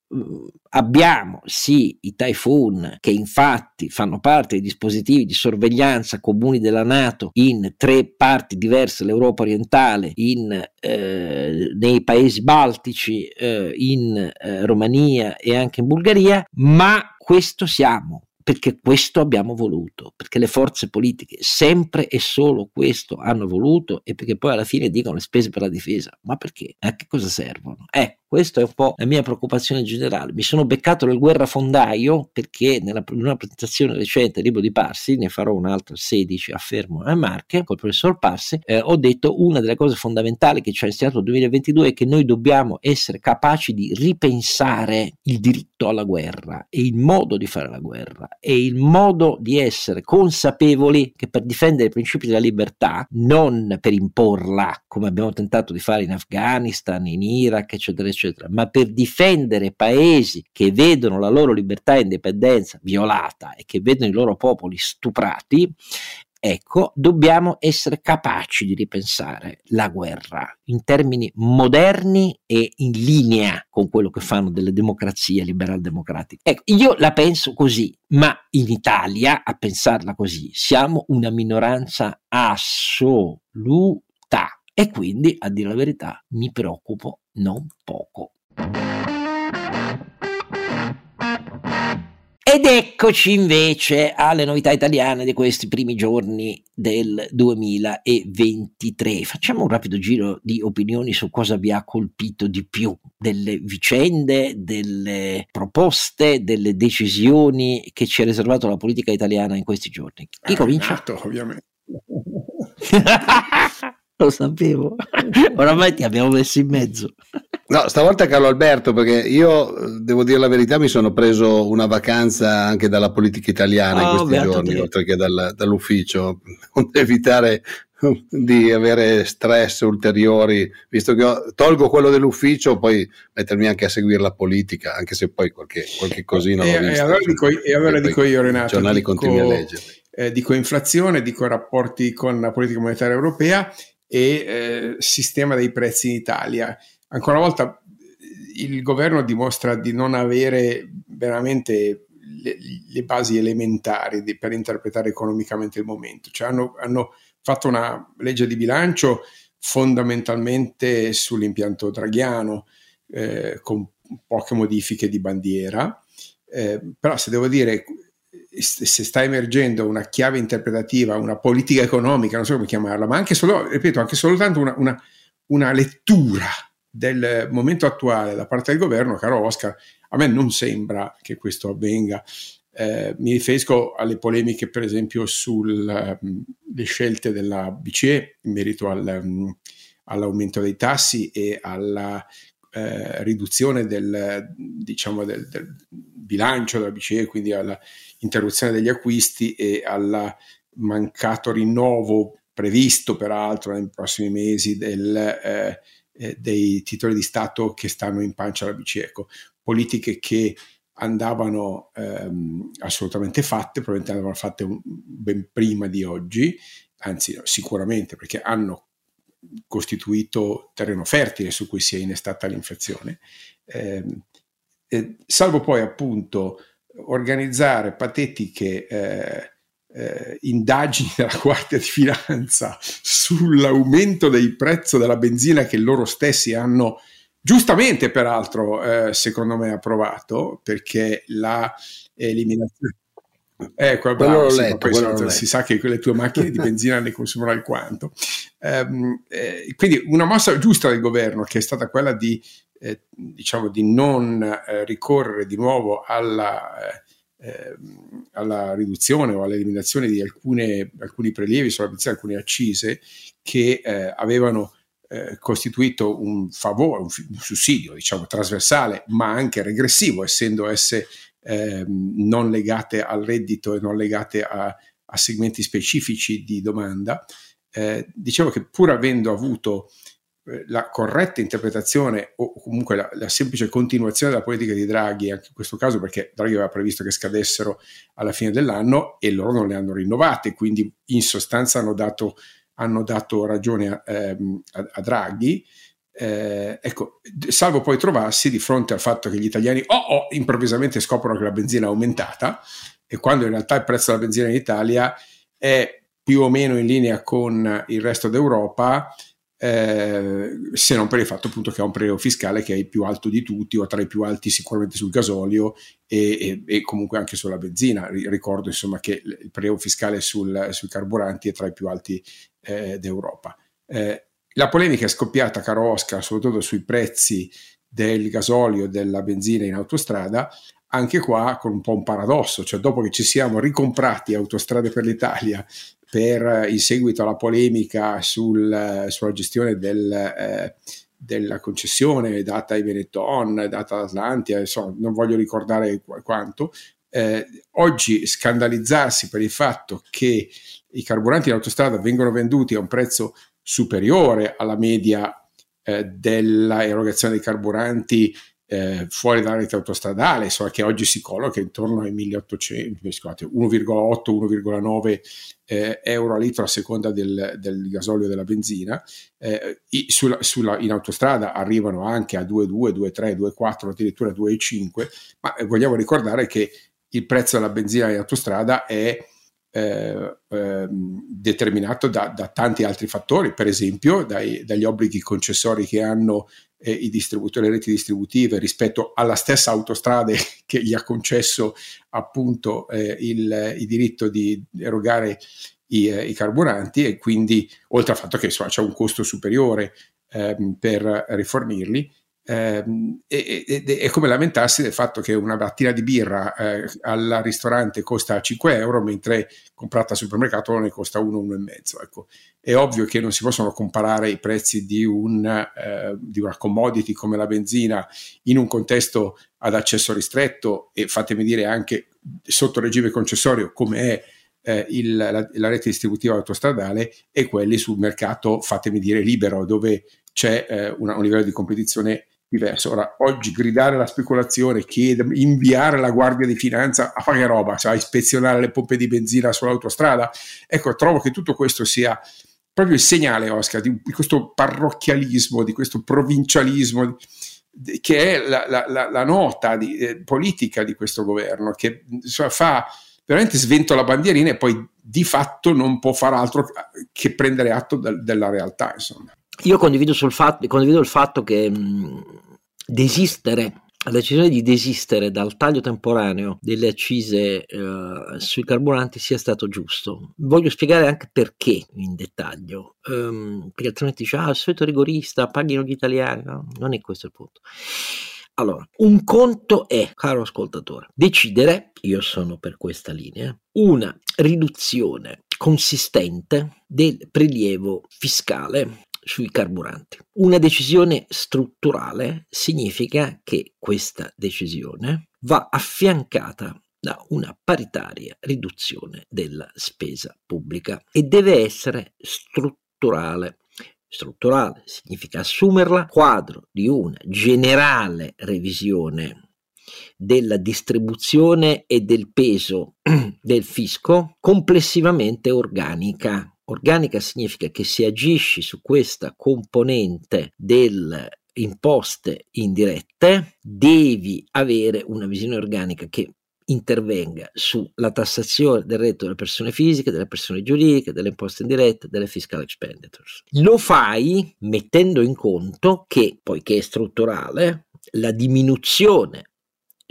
abbiamo sì i Typhoon che infatti fanno parte dei dispositivi di sorveglianza comuni della Nato in tre parti diverse, l'Europa orientale, in, eh, nei paesi baltici, eh, in eh, Romania e anche in Bulgaria, ma questo siamo perché questo abbiamo voluto, perché le forze politiche sempre e solo questo hanno voluto e perché poi alla fine dicono le spese per la difesa. Ma perché? A che cosa servono? Ecco, questa è un po' la mia preoccupazione generale. Mi sono beccato nel guerrafondaio perché nella, in una presentazione recente del libro di Parsi, ne farò un'altra 16 a Fermo e Marche col professor Parsi, eh, ho detto una delle cose fondamentali che ci ha insegnato il 2022 è che noi dobbiamo essere capaci di ripensare il diritto alla guerra e il modo di fare la guerra e il modo di essere consapevoli che per difendere i principi della libertà, non per imporla come abbiamo tentato di fare in Afghanistan, in Iraq, eccetera, eccetera, eccetera, ma per difendere paesi che vedono la loro libertà e indipendenza violata e che vedono i loro popoli stuprati, ecco, dobbiamo essere capaci di ripensare la guerra in termini moderni e in linea con quello che fanno delle democrazie liberal democratiche. Ecco, io la penso così, ma in Italia, a pensarla così, siamo una minoranza assoluta e quindi, a dire la verità, mi preoccupo non poco. Ed eccoci invece alle novità italiane di questi primi giorni del 2023. Facciamo un rapido giro di opinioni su cosa vi ha colpito di più, delle vicende, delle proposte, delle decisioni che ci ha riservato la politica italiana in questi giorni. Chi ah, comincia? Nato, ovviamente. Lo sapevo. Oramai ti abbiamo messo in mezzo. No, stavolta Carlo Alberto, perché io devo dire la verità, mi sono preso una vacanza anche dalla politica italiana oh, in questi giorni, oltre che dal, dall'ufficio, onde evitare di avere stress ulteriori, visto che ho, tolgo quello dell'ufficio, poi mettermi anche a seguire la politica, anche se poi qualche, qualche cosina e, l'ho vista. E allora, dico, e allora dico io, Renato, i giornali dico, continui a leggere. Eh, dico inflazione, dico rapporti con la politica monetaria europea e eh, sistema dei prezzi in Italia. Ancora una volta il governo dimostra di non avere veramente le, le basi elementari di, per interpretare economicamente il momento. Cioè hanno, hanno fatto una legge di bilancio fondamentalmente sull'impianto draghiano, eh, con poche modifiche di bandiera, eh, però se devo dire se sta emergendo una chiave interpretativa, una politica economica, non so come chiamarla, ma anche solo, ripeto, anche soltanto una, una, una lettura del momento attuale da parte del governo, caro Oscar, a me non sembra che questo avvenga. Eh, mi riferisco alle polemiche, per esempio, sulle um, scelte della BCE in merito al, um, all'aumento dei tassi e alla eh, riduzione del, diciamo, del, del, bilancio della BCE, quindi all'interruzione degli acquisti e al mancato rinnovo previsto peraltro nei prossimi mesi del, eh, eh, dei titoli di Stato che stanno in pancia alla BCE. Ecco, politiche che andavano ehm, assolutamente fatte, probabilmente andavano fatte un, ben prima di oggi, anzi sicuramente perché hanno costituito terreno fertile su cui si è innestata l'inflazione, eh, salvo poi appunto organizzare patetiche eh, eh, indagini della Guardia di Finanza sull'aumento del prezzo della benzina che loro stessi hanno giustamente peraltro eh, secondo me approvato perché la eliminazione quello bravo, sì, letto, quello si, si sa che le tue macchine di benzina ne consumano alquanto. Um, eh, quindi una mossa giusta del governo che è stata quella di, eh, diciamo, di non eh, ricorrere di nuovo alla, eh, ehm, alla, riduzione o all'eliminazione di alcune, alcuni prelievi sulla benzina, alcune accise che eh, avevano costituito un favore, un, sussidio diciamo trasversale ma anche regressivo essendo esse eh, non legate al reddito e non legate a, a segmenti specifici di domanda. Eh, dicevo che pur avendo avuto eh, la corretta interpretazione o comunque la, la, semplice continuazione della politica di Draghi, anche in questo caso perché Draghi aveva previsto che scadessero alla fine dell'anno e loro non le hanno rinnovate, quindi in sostanza hanno dato, hanno dato ragione a, ehm, a, a Draghi. Eh, ecco, salvo poi trovarsi di fronte al fatto che gli italiani oh, oh, improvvisamente scoprono che la benzina è aumentata e quando in realtà il prezzo della benzina in Italia è più o meno in linea con il resto d'Europa, eh, se non per il fatto appunto che ha un prelievo fiscale che è il più alto di tutti o tra i più alti sicuramente sul gasolio e, e, e comunque anche sulla benzina. Ricordo insomma che il prelievo fiscale sul, sui carburanti è tra i più alti eh, d'Europa. Eh, la polemica è scoppiata, caro Oscar, soprattutto sui prezzi del gasolio e della benzina in autostrada, anche qua con un po' un paradosso, cioè dopo che ci siamo ricomprati Autostrade per l'Italia per in seguito alla polemica sul, sulla gestione del, eh, della concessione data ai Benetton, data ad insomma, non voglio ricordare quanto, eh, oggi scandalizzarsi per il fatto che i carburanti in autostrada vengono venduti a un prezzo superiore alla media eh, dell'erogazione dei carburanti eh, fuori dalla rete autostradale, insomma, che oggi si colloca intorno ai 1800, scusate, 1,8-1,9 eh, euro a litro a seconda del, del gasolio e della benzina. Eh, sulla, sulla, in autostrada arrivano anche a 2,2, 2,3, 2,4, addirittura 2,5, ma eh, vogliamo ricordare che il prezzo della benzina in autostrada è eh, eh, determinato da, da, tanti altri fattori, per esempio dai, dagli obblighi concessori che hanno eh, i distributori, le reti distributive rispetto alla stessa autostrada che gli ha concesso appunto eh, il, il, diritto di erogare i, eh, i, carburanti e quindi oltre al fatto che insomma, c'è un costo superiore ehm, per rifornirli eh, è, come lamentarsi del fatto che una lattina di birra eh, al ristorante costa 5 euro mentre comprata al supermercato ne costa 1, 1,5 ecco. È ovvio che non si possono comparare i prezzi di, un, eh, di una commodity come la benzina in un contesto ad accesso ristretto e fatemi dire anche sotto regime concessorio come è eh, il, la, la, rete distributiva autostradale e quelli sul mercato, fatemi dire, libero, dove c'è eh, una, un livello di competizione diverso. Ora, oggi gridare la speculazione, chiedere, inviare la Guardia di Finanza a fare roba, cioè a ispezionare le pompe di benzina sull'autostrada, ecco, trovo che tutto questo sia proprio il segnale, Oscar, di, di questo parrocchialismo, di questo provincialismo che è la, la, la nota di, eh, politica di questo governo, che insomma, fa veramente svento la bandierina e poi di fatto non può fare altro che prendere atto del, della realtà. Insomma. Io condivido, fatto, condivido il fatto che mh, desistere la decisione di desistere dal taglio temporaneo delle accise eh, sui carburanti sia stato giusto. Voglio spiegare anche perché in dettaglio, um, perché altrimenti dice, ah, il solito rigorista, paghino gli italiani, no? non è questo il punto. Allora, un conto è, caro ascoltatore, decidere, io sono per questa linea, una riduzione consistente del prelievo fiscale sui carburanti. Una decisione strutturale significa che questa decisione va affiancata da una paritaria riduzione della spesa pubblica e deve essere strutturale. Strutturale significa assumerla quadro di una generale revisione della distribuzione e del peso del fisco complessivamente organica Organica significa che se agisci su questa componente delle imposte indirette, devi avere una visione organica che intervenga sulla tassazione del reddito delle persone fisiche, delle persone giuridiche, delle imposte indirette, delle fiscal expenditures. Lo fai mettendo in conto che, poiché è strutturale, la diminuzione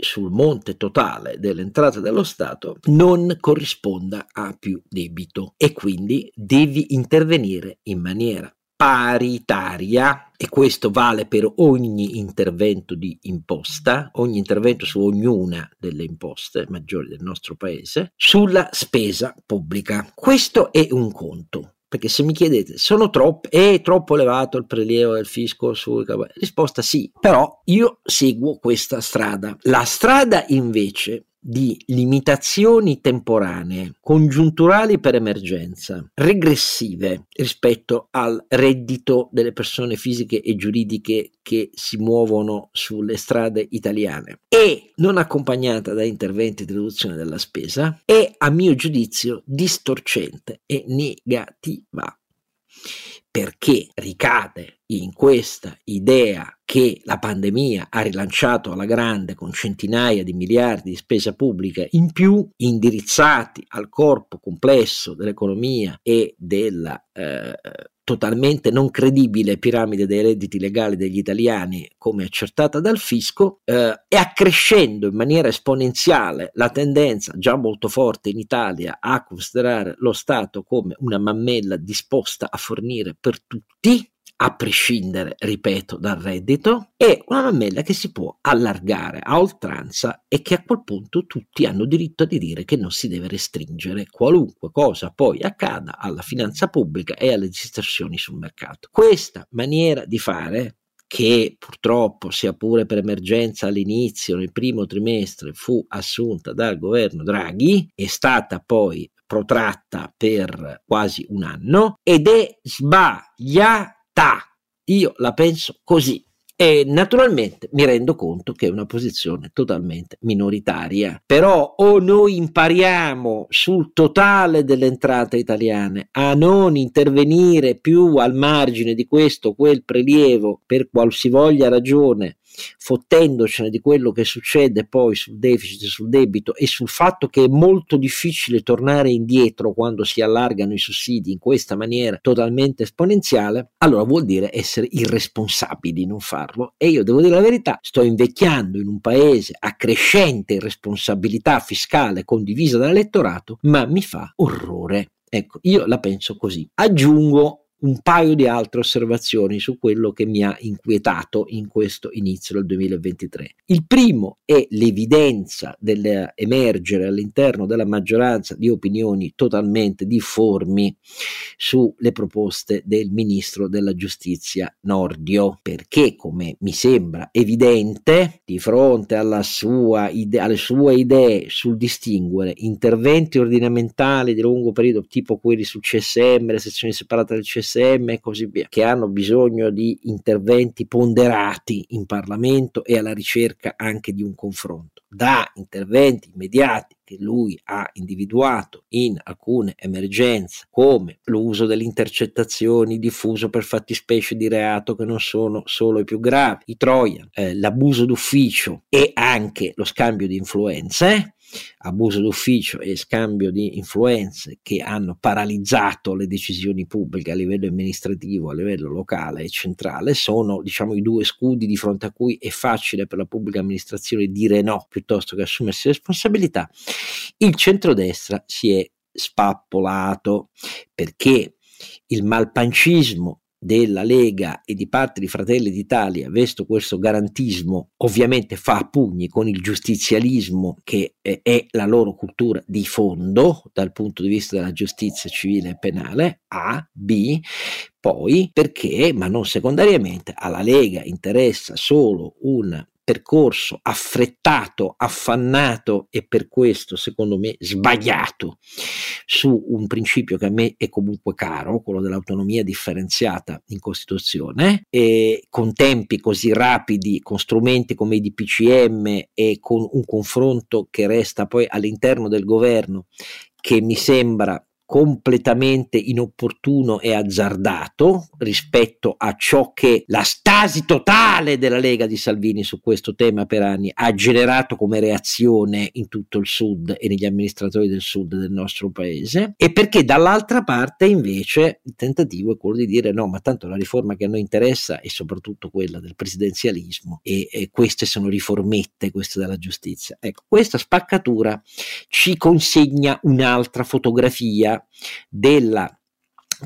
sul monte totale delle entrate dello Stato non corrisponda a più debito e quindi devi intervenire in maniera paritaria e questo vale per ogni intervento di imposta, ogni intervento su ognuna delle imposte maggiori del nostro paese, sulla spesa pubblica. Questo è un conto. Perché se mi chiedete, sono troppo, è troppo elevato il prelievo del fisco cavalli? Risposta sì, però io seguo questa strada. La strada invece di limitazioni temporanee, congiunturali per emergenza, regressive rispetto al reddito delle persone fisiche e giuridiche che si muovono sulle strade italiane. E non accompagnata da interventi di riduzione della spesa, è a mio giudizio distorcente e negativa. Perché ricade in questa idea che la pandemia ha rilanciato alla grande con centinaia di miliardi di spesa pubblica in più indirizzati al corpo complesso dell'economia e della eh, totalmente non credibile piramide dei redditi legali degli italiani come accertata dal fisco eh, e accrescendo in maniera esponenziale la tendenza già molto forte in Italia a considerare lo Stato come una mammella disposta a fornire per tutti a prescindere, ripeto, dal reddito, è una mammella che si può allargare a oltranza e che a quel punto tutti hanno diritto di dire che non si deve restringere qualunque cosa poi accada alla finanza pubblica e alle distorsioni sul mercato. Questa maniera di fare che purtroppo, sia pure per emergenza all'inizio, nel primo trimestre, fu assunta dal governo Draghi, è stata poi protratta per quasi un anno ed è sbagliata ta. Io la penso così. E naturalmente mi rendo conto che è una posizione totalmente minoritaria, però o noi impariamo sul totale delle entrate italiane a non intervenire più al margine di questo o quel prelievo per qualsivoglia ragione fottendocene di quello che succede poi sul deficit, sul debito e sul fatto che è molto difficile tornare indietro quando si allargano i sussidi in questa maniera totalmente esponenziale, allora vuol dire essere irresponsabili non farlo. E io devo dire la verità, sto invecchiando in un paese a crescente irresponsabilità fiscale condivisa dall'elettorato, ma mi fa orrore. Ecco, io la penso così. Aggiungo un paio di altre osservazioni su quello che mi ha inquietato in questo inizio del 2023. Il primo è l'evidenza dell'emergere all'interno della maggioranza di opinioni totalmente difformi sulle proposte del ministro della giustizia Nordio, perché come mi sembra evidente, di fronte ide- alle sue idee sul distinguere interventi ordinamentali di lungo periodo tipo quelli sul CSM, le sezioni separate del CSM, CSM e così via, che hanno bisogno di interventi ponderati in Parlamento e alla ricerca anche di un confronto, da interventi immediati che lui ha individuato in alcune emergenze come l'uso delle intercettazioni diffuso per fattispecie di reato che non sono solo i più gravi, i Trojan, eh, l'abuso d'ufficio e anche lo scambio di influenze, abuso d'ufficio e scambio di influenze che hanno paralizzato le decisioni pubbliche a livello amministrativo, a livello locale e centrale, sono diciamo i due scudi di fronte a cui è facile per la pubblica amministrazione dire no piuttosto che assumersi responsabilità. Il centrodestra si è spappolato perché il malpancismo della Lega e di parte di Fratelli d'Italia, visto questo garantismo, ovviamente fa a pugni con il giustizialismo che è la loro cultura di fondo dal punto di vista della giustizia civile e penale, A, B, poi perché, ma non secondariamente, alla Lega interessa solo un percorso affrettato, affannato e per questo secondo me sbagliato su un principio che a me è comunque caro, quello dell'autonomia differenziata in Costituzione, con tempi così rapidi, con strumenti come i DPCM e con un confronto che resta poi all'interno del governo che mi sembra completamente inopportuno e azzardato rispetto a ciò che la stasi totale della Lega di Salvini su questo tema per anni ha generato come reazione in tutto il sud e negli amministratori del sud del nostro paese e perché dall'altra parte invece il tentativo è quello di dire no ma tanto la riforma che a noi interessa è soprattutto quella del presidenzialismo e, e queste sono riformette queste della giustizia. Ecco questa spaccatura ci consegna un'altra fotografia della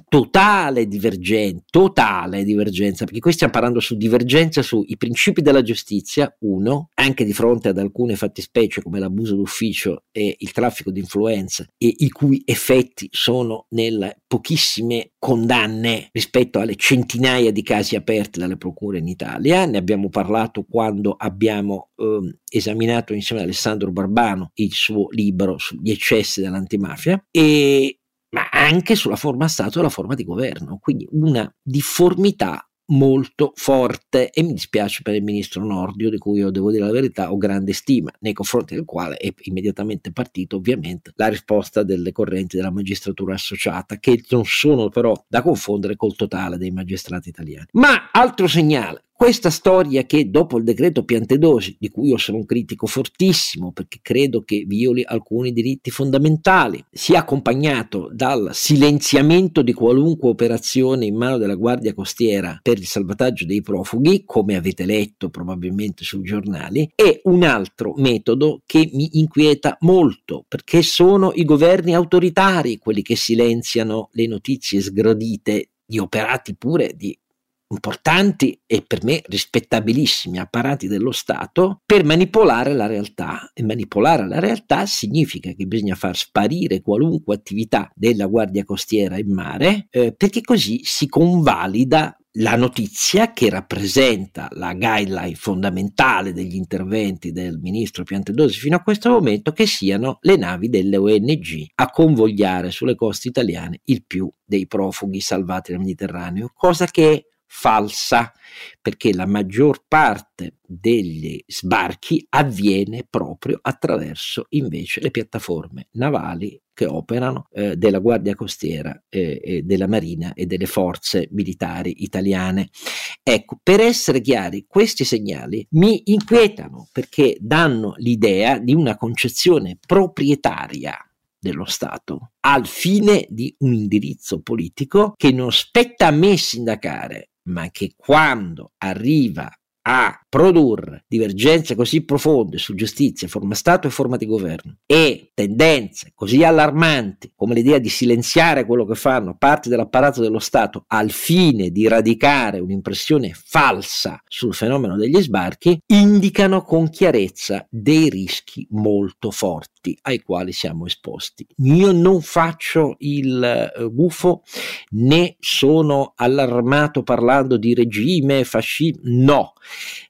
totale divergenza, totale divergenza, perché qui stiamo parlando su divergenza sui principi della giustizia, uno, anche di fronte ad alcune fattispecie come l'abuso d'ufficio e il traffico di influenza, e i cui effetti sono nelle pochissime condanne rispetto alle centinaia di casi aperti dalle procure in Italia. Ne abbiamo parlato quando abbiamo eh, esaminato insieme ad Alessandro Barbano il suo libro sugli eccessi dell'antimafia e ma anche sulla forma Stato e la forma di governo, quindi una difformità molto forte. E mi dispiace per il ministro Nordio di cui io devo dire la verità ho grande stima nei confronti del quale è immediatamente partita ovviamente la risposta delle correnti della magistratura associata che non sono però da confondere col totale dei magistrati italiani. Ma altro segnale questa storia che dopo il decreto Piantedosi, di cui io sono un critico fortissimo perché credo che violi alcuni diritti fondamentali, sia accompagnato dal silenziamento di qualunque operazione in mano della Guardia Costiera per il salvataggio dei profughi, come avete letto probabilmente sui giornali, è un altro metodo che mi inquieta molto perché sono i governi autoritari quelli che silenziano le notizie sgradite di operati pure di importanti e per me rispettabilissimi apparati dello Stato per manipolare la realtà. E manipolare la realtà significa che bisogna far sparire qualunque attività della Guardia Costiera in mare eh, perché così si convalida la notizia che rappresenta la guideline fondamentale degli interventi del ministro Piantedosi fino a questo momento che siano le navi delle ONG a convogliare sulle coste italiane il più dei profughi salvati nel Mediterraneo, cosa che falsa perché la maggior parte degli sbarchi avviene proprio attraverso invece le piattaforme navali che operano eh, della Guardia Costiera eh, della Marina e delle forze militari italiane. Ecco, per essere chiari, questi segnali mi inquietano perché danno l'idea di una concezione proprietaria dello Stato al fine di un indirizzo politico che non spetta a me sindacare ma che quando arriva a produrre divergenze così profonde su giustizia, forma Stato e forma di governo e tendenze così allarmanti come l'idea di silenziare quello che fanno parti dell'apparato dello Stato al fine di radicare un'impressione falsa sul fenomeno degli sbarchi, indicano con chiarezza dei rischi molto forti ai quali siamo esposti. Io non faccio il uh, gufo né sono allarmato parlando di regime fascismo, no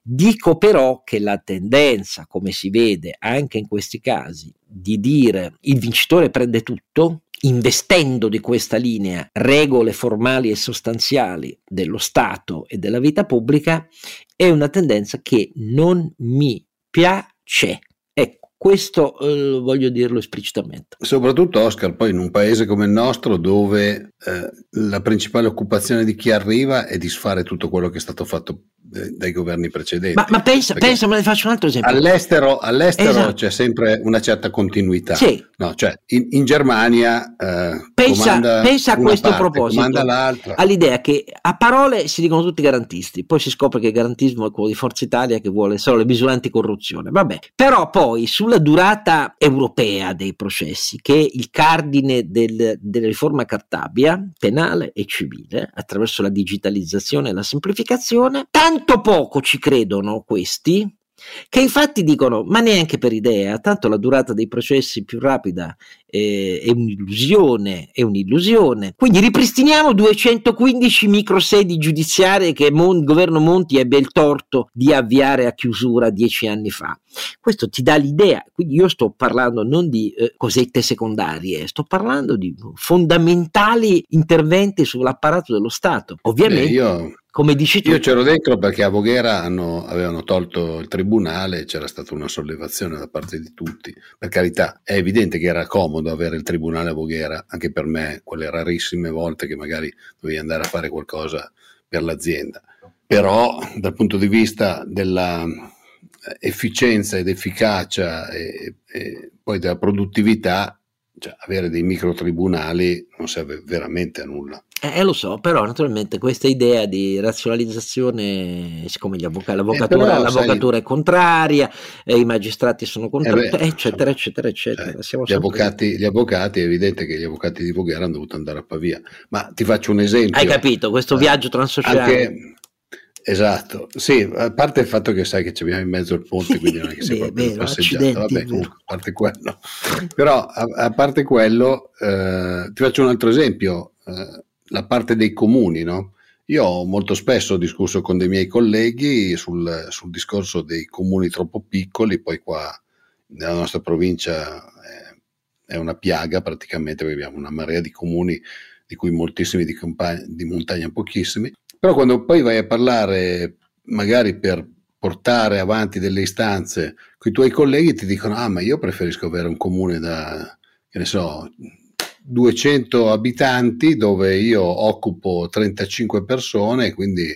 Dico però che la tendenza, come si vede anche in questi casi, di dire il vincitore prende tutto investendo di questa linea regole formali e sostanziali dello Stato e della vita pubblica, è una tendenza che non mi piace. Ecco, questo eh, voglio dirlo esplicitamente. Soprattutto, Oscar, poi in un paese come il nostro dove eh, la principale occupazione di chi arriva è disfare tutto quello che è stato fatto dai governi precedenti. Ma, ma pensa, pensa, ma ne faccio un altro esempio. All'estero, all'estero esatto. c'è sempre una certa continuità. Sì. No, cioè in, in Germania eh, pensa, pensa, a questo parte, proposito all'idea che a parole si dicono tutti garantisti, poi si scopre che il garantismo è quello di Forza Italia che vuole solo le misure anticorruzione. Vabbè, però poi sulla durata europea dei processi, che è il cardine del, della riforma Cartabia, penale e civile, attraverso la digitalizzazione e la semplificazione, tanto tanto poco ci credono questi che infatti dicono ma neanche per idea, tanto la durata dei processi più rapida eh, è un'illusione, è un'illusione. Quindi ripristiniamo 215 microsedi giudiziarie che il governo Monti ebbe il torto di avviare a chiusura dieci anni fa. Questo ti dà l'idea, quindi io sto parlando non di eh, cosette secondarie, sto parlando di fondamentali interventi sull'apparato dello Stato. Ovviamente... Beh, io come dici tu. Io c'ero dentro perché a Voghera hanno, avevano tolto il tribunale, c'era stata una sollevazione da parte di tutti. Per carità, è evidente che era comodo avere il tribunale a Voghera, anche per me, quelle rarissime volte che magari dovevi andare a fare qualcosa per l'azienda. Però dal punto di vista della efficienza ed efficacia e, e poi della produttività, cioè avere dei micro tribunali non serve veramente a nulla. Eh, lo so, però naturalmente questa idea di razionalizzazione, siccome avvoca- l'avvocatura, eh, però, l'avvocatura sai, è contraria, eh, i magistrati sono contrari, eh eccetera, eccetera, eccetera. Cioè, gli, avvocati, gli, avvocati, è evidente che gli avvocati di Voghera hanno dovuto andare a Pavia. Ma ti faccio un esempio. Hai capito, questo eh, viaggio transoceanico. Anche, Esatto, sì, a parte il fatto che sai che abbiamo in mezzo il ponte, quindi non è che sia proprio una passeggiata, vabbè, comunque, a parte quello. Però a, a parte quello, eh, ti faccio un altro esempio, eh, la parte dei comuni, no? Io ho molto spesso discusso con dei miei colleghi sul, sul discorso dei comuni troppo piccoli, poi qua nella nostra provincia è, è una piaga praticamente, perché abbiamo una marea di comuni di cui moltissimi di, compagn- di montagna pochissimi, però quando poi vai a parlare, magari per portare avanti delle istanze con i tuoi colleghi, ti dicono: Ah, ma io preferisco avere un comune da, che ne so, 200 abitanti dove io occupo 35 persone, quindi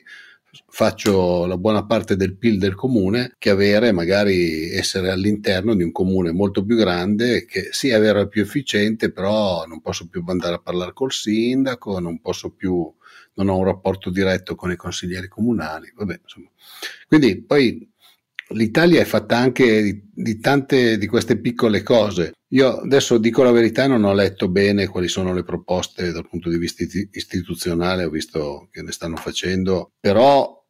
faccio la buona parte del PIL del comune che avere magari essere all'interno di un comune molto più grande che sì è vero è più efficiente però non posso più andare a parlare col sindaco non posso più non ho un rapporto diretto con i consiglieri comunali, vabbè, insomma. Quindi poi l'Italia è fatta anche di, di, tante di queste piccole cose. Io adesso dico la verità, non ho letto bene quali sono le proposte dal punto di vista istituzionale, ho visto che ne stanno facendo, però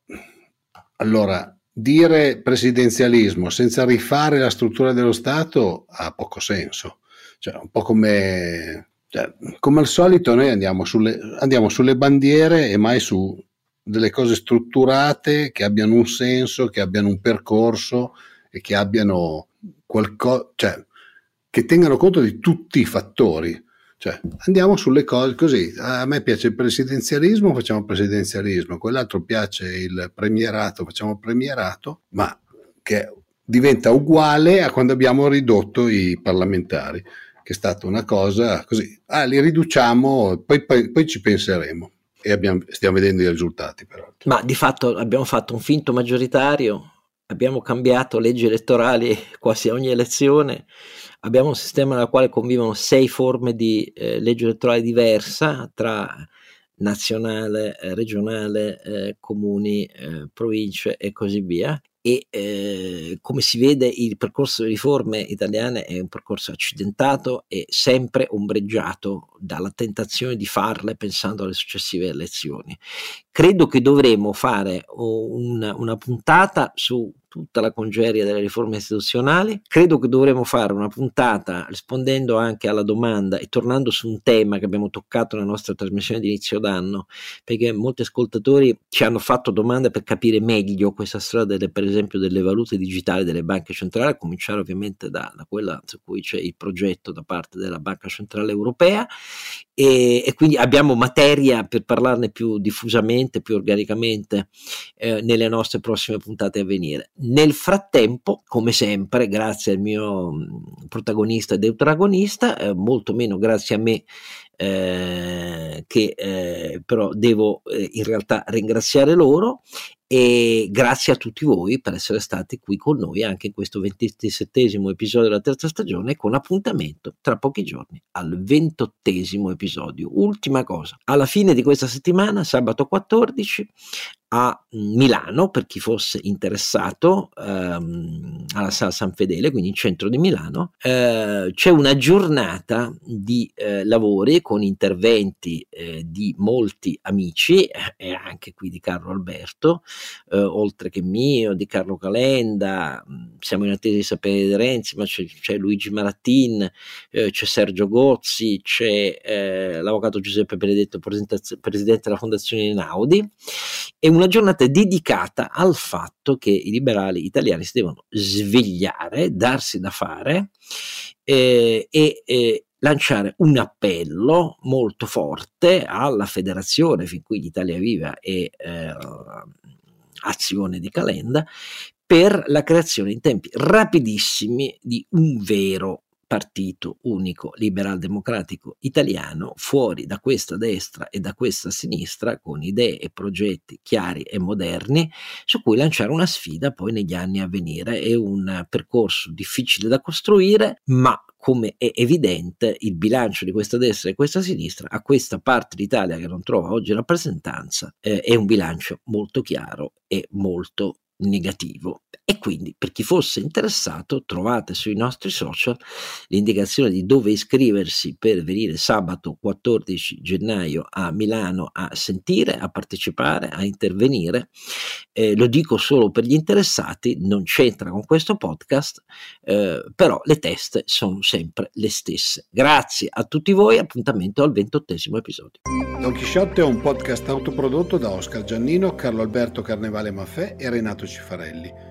allora dire presidenzialismo senza rifare la struttura dello Stato ha poco senso. Cioè, un po' come cioè, come al solito noi andiamo sulle, andiamo sulle bandiere e mai su delle cose strutturate che abbiano un senso, che abbiano un percorso e che abbiano qualcosa, cioè, che tengano conto di tutti i fattori. Cioè, andiamo sulle cose così. A me piace il presidenzialismo, facciamo presidenzialismo, quell'altro piace il premierato, facciamo premierato, ma che diventa uguale a quando abbiamo ridotto i parlamentari che è stata una cosa così, ah, li riduciamo, poi, poi, poi ci penseremo e abbiamo, stiamo vedendo i risultati peraltro. Ma di fatto abbiamo fatto un finto maggioritario, abbiamo cambiato leggi elettorali quasi a ogni elezione, abbiamo un sistema nel quale convivono sei forme di eh, legge elettorale diversa tra nazionale, eh, regionale, eh, comuni, eh, province e così via e eh, come si vede il percorso di riforme italiane è un percorso accidentato e sempre ombreggiato dalla tentazione di farle pensando alle successive elezioni. Credo che dovremmo fare una, una puntata su tutta la congeria delle riforme istituzionali. Credo che dovremo fare una puntata rispondendo anche alla domanda e tornando su un tema che abbiamo toccato nella nostra trasmissione di inizio d'anno, perché molti ascoltatori ci hanno fatto domande per capire meglio questa storia delle, per esempio delle valute digitali delle banche centrali, a cominciare ovviamente da, da quella su cui c'è il progetto da parte della Banca Centrale Europea e, e quindi abbiamo materia per parlarne più diffusamente, più organicamente eh, nelle nostre prossime puntate a venire. Nel frattempo, come sempre, grazie al mio mm, protagonista e deuteragonista, eh, molto meno grazie a me, eh, che eh, però devo eh, in realtà ringraziare loro e grazie a tutti voi per essere stati qui con noi anche in questo 27 episodio della terza stagione con appuntamento tra pochi giorni al 28 episodio. Ultima cosa, alla fine di questa settimana, sabato 14, a Milano, per chi fosse interessato, ehm, alla Sala San Fedele, quindi in centro di Milano, eh, c'è una giornata di eh, lavori con interventi eh, di molti amici eh, e anche qui di Carlo Alberto, eh, oltre che mio, di Carlo Calenda, mm, siamo in attesa di sapere di Renzi, ma c'è, c'è Luigi Marattin, eh, c'è Sergio Gozzi, c'è l'avvocato Giuseppe Benedetto, presidente della Fondazione Naudi, e una giornata dedicata al fatto che i liberali italiani si devono svegliare, darsi da fare eh, e eh, lanciare un appello molto forte alla federazione fin qui Italia Viva e eh, Azione di Calenda per la creazione in tempi rapidissimi di un vero partito unico liberal democratico italiano fuori da questa destra e da questa sinistra con idee e progetti chiari e moderni su cui lanciare una sfida poi negli anni a venire. È un percorso difficile da costruire, ma come è evidente il bilancio di questa destra e questa sinistra a questa parte d'Italia che non trova oggi rappresentanza eh, è un bilancio molto chiaro e molto negativo. E quindi per chi fosse interessato trovate sui nostri social l'indicazione di dove iscriversi per venire sabato 14 gennaio a Milano a sentire, a partecipare, a intervenire. Eh, lo dico solo per gli interessati, non c'entra con questo podcast, eh, però le teste sono sempre le stesse. Grazie a tutti voi, appuntamento al ventottesimo episodio. Don Chisciotte è un podcast autoprodotto da Oscar Giannino, Carlo Alberto Carnevale Maffè e Renato Cifarelli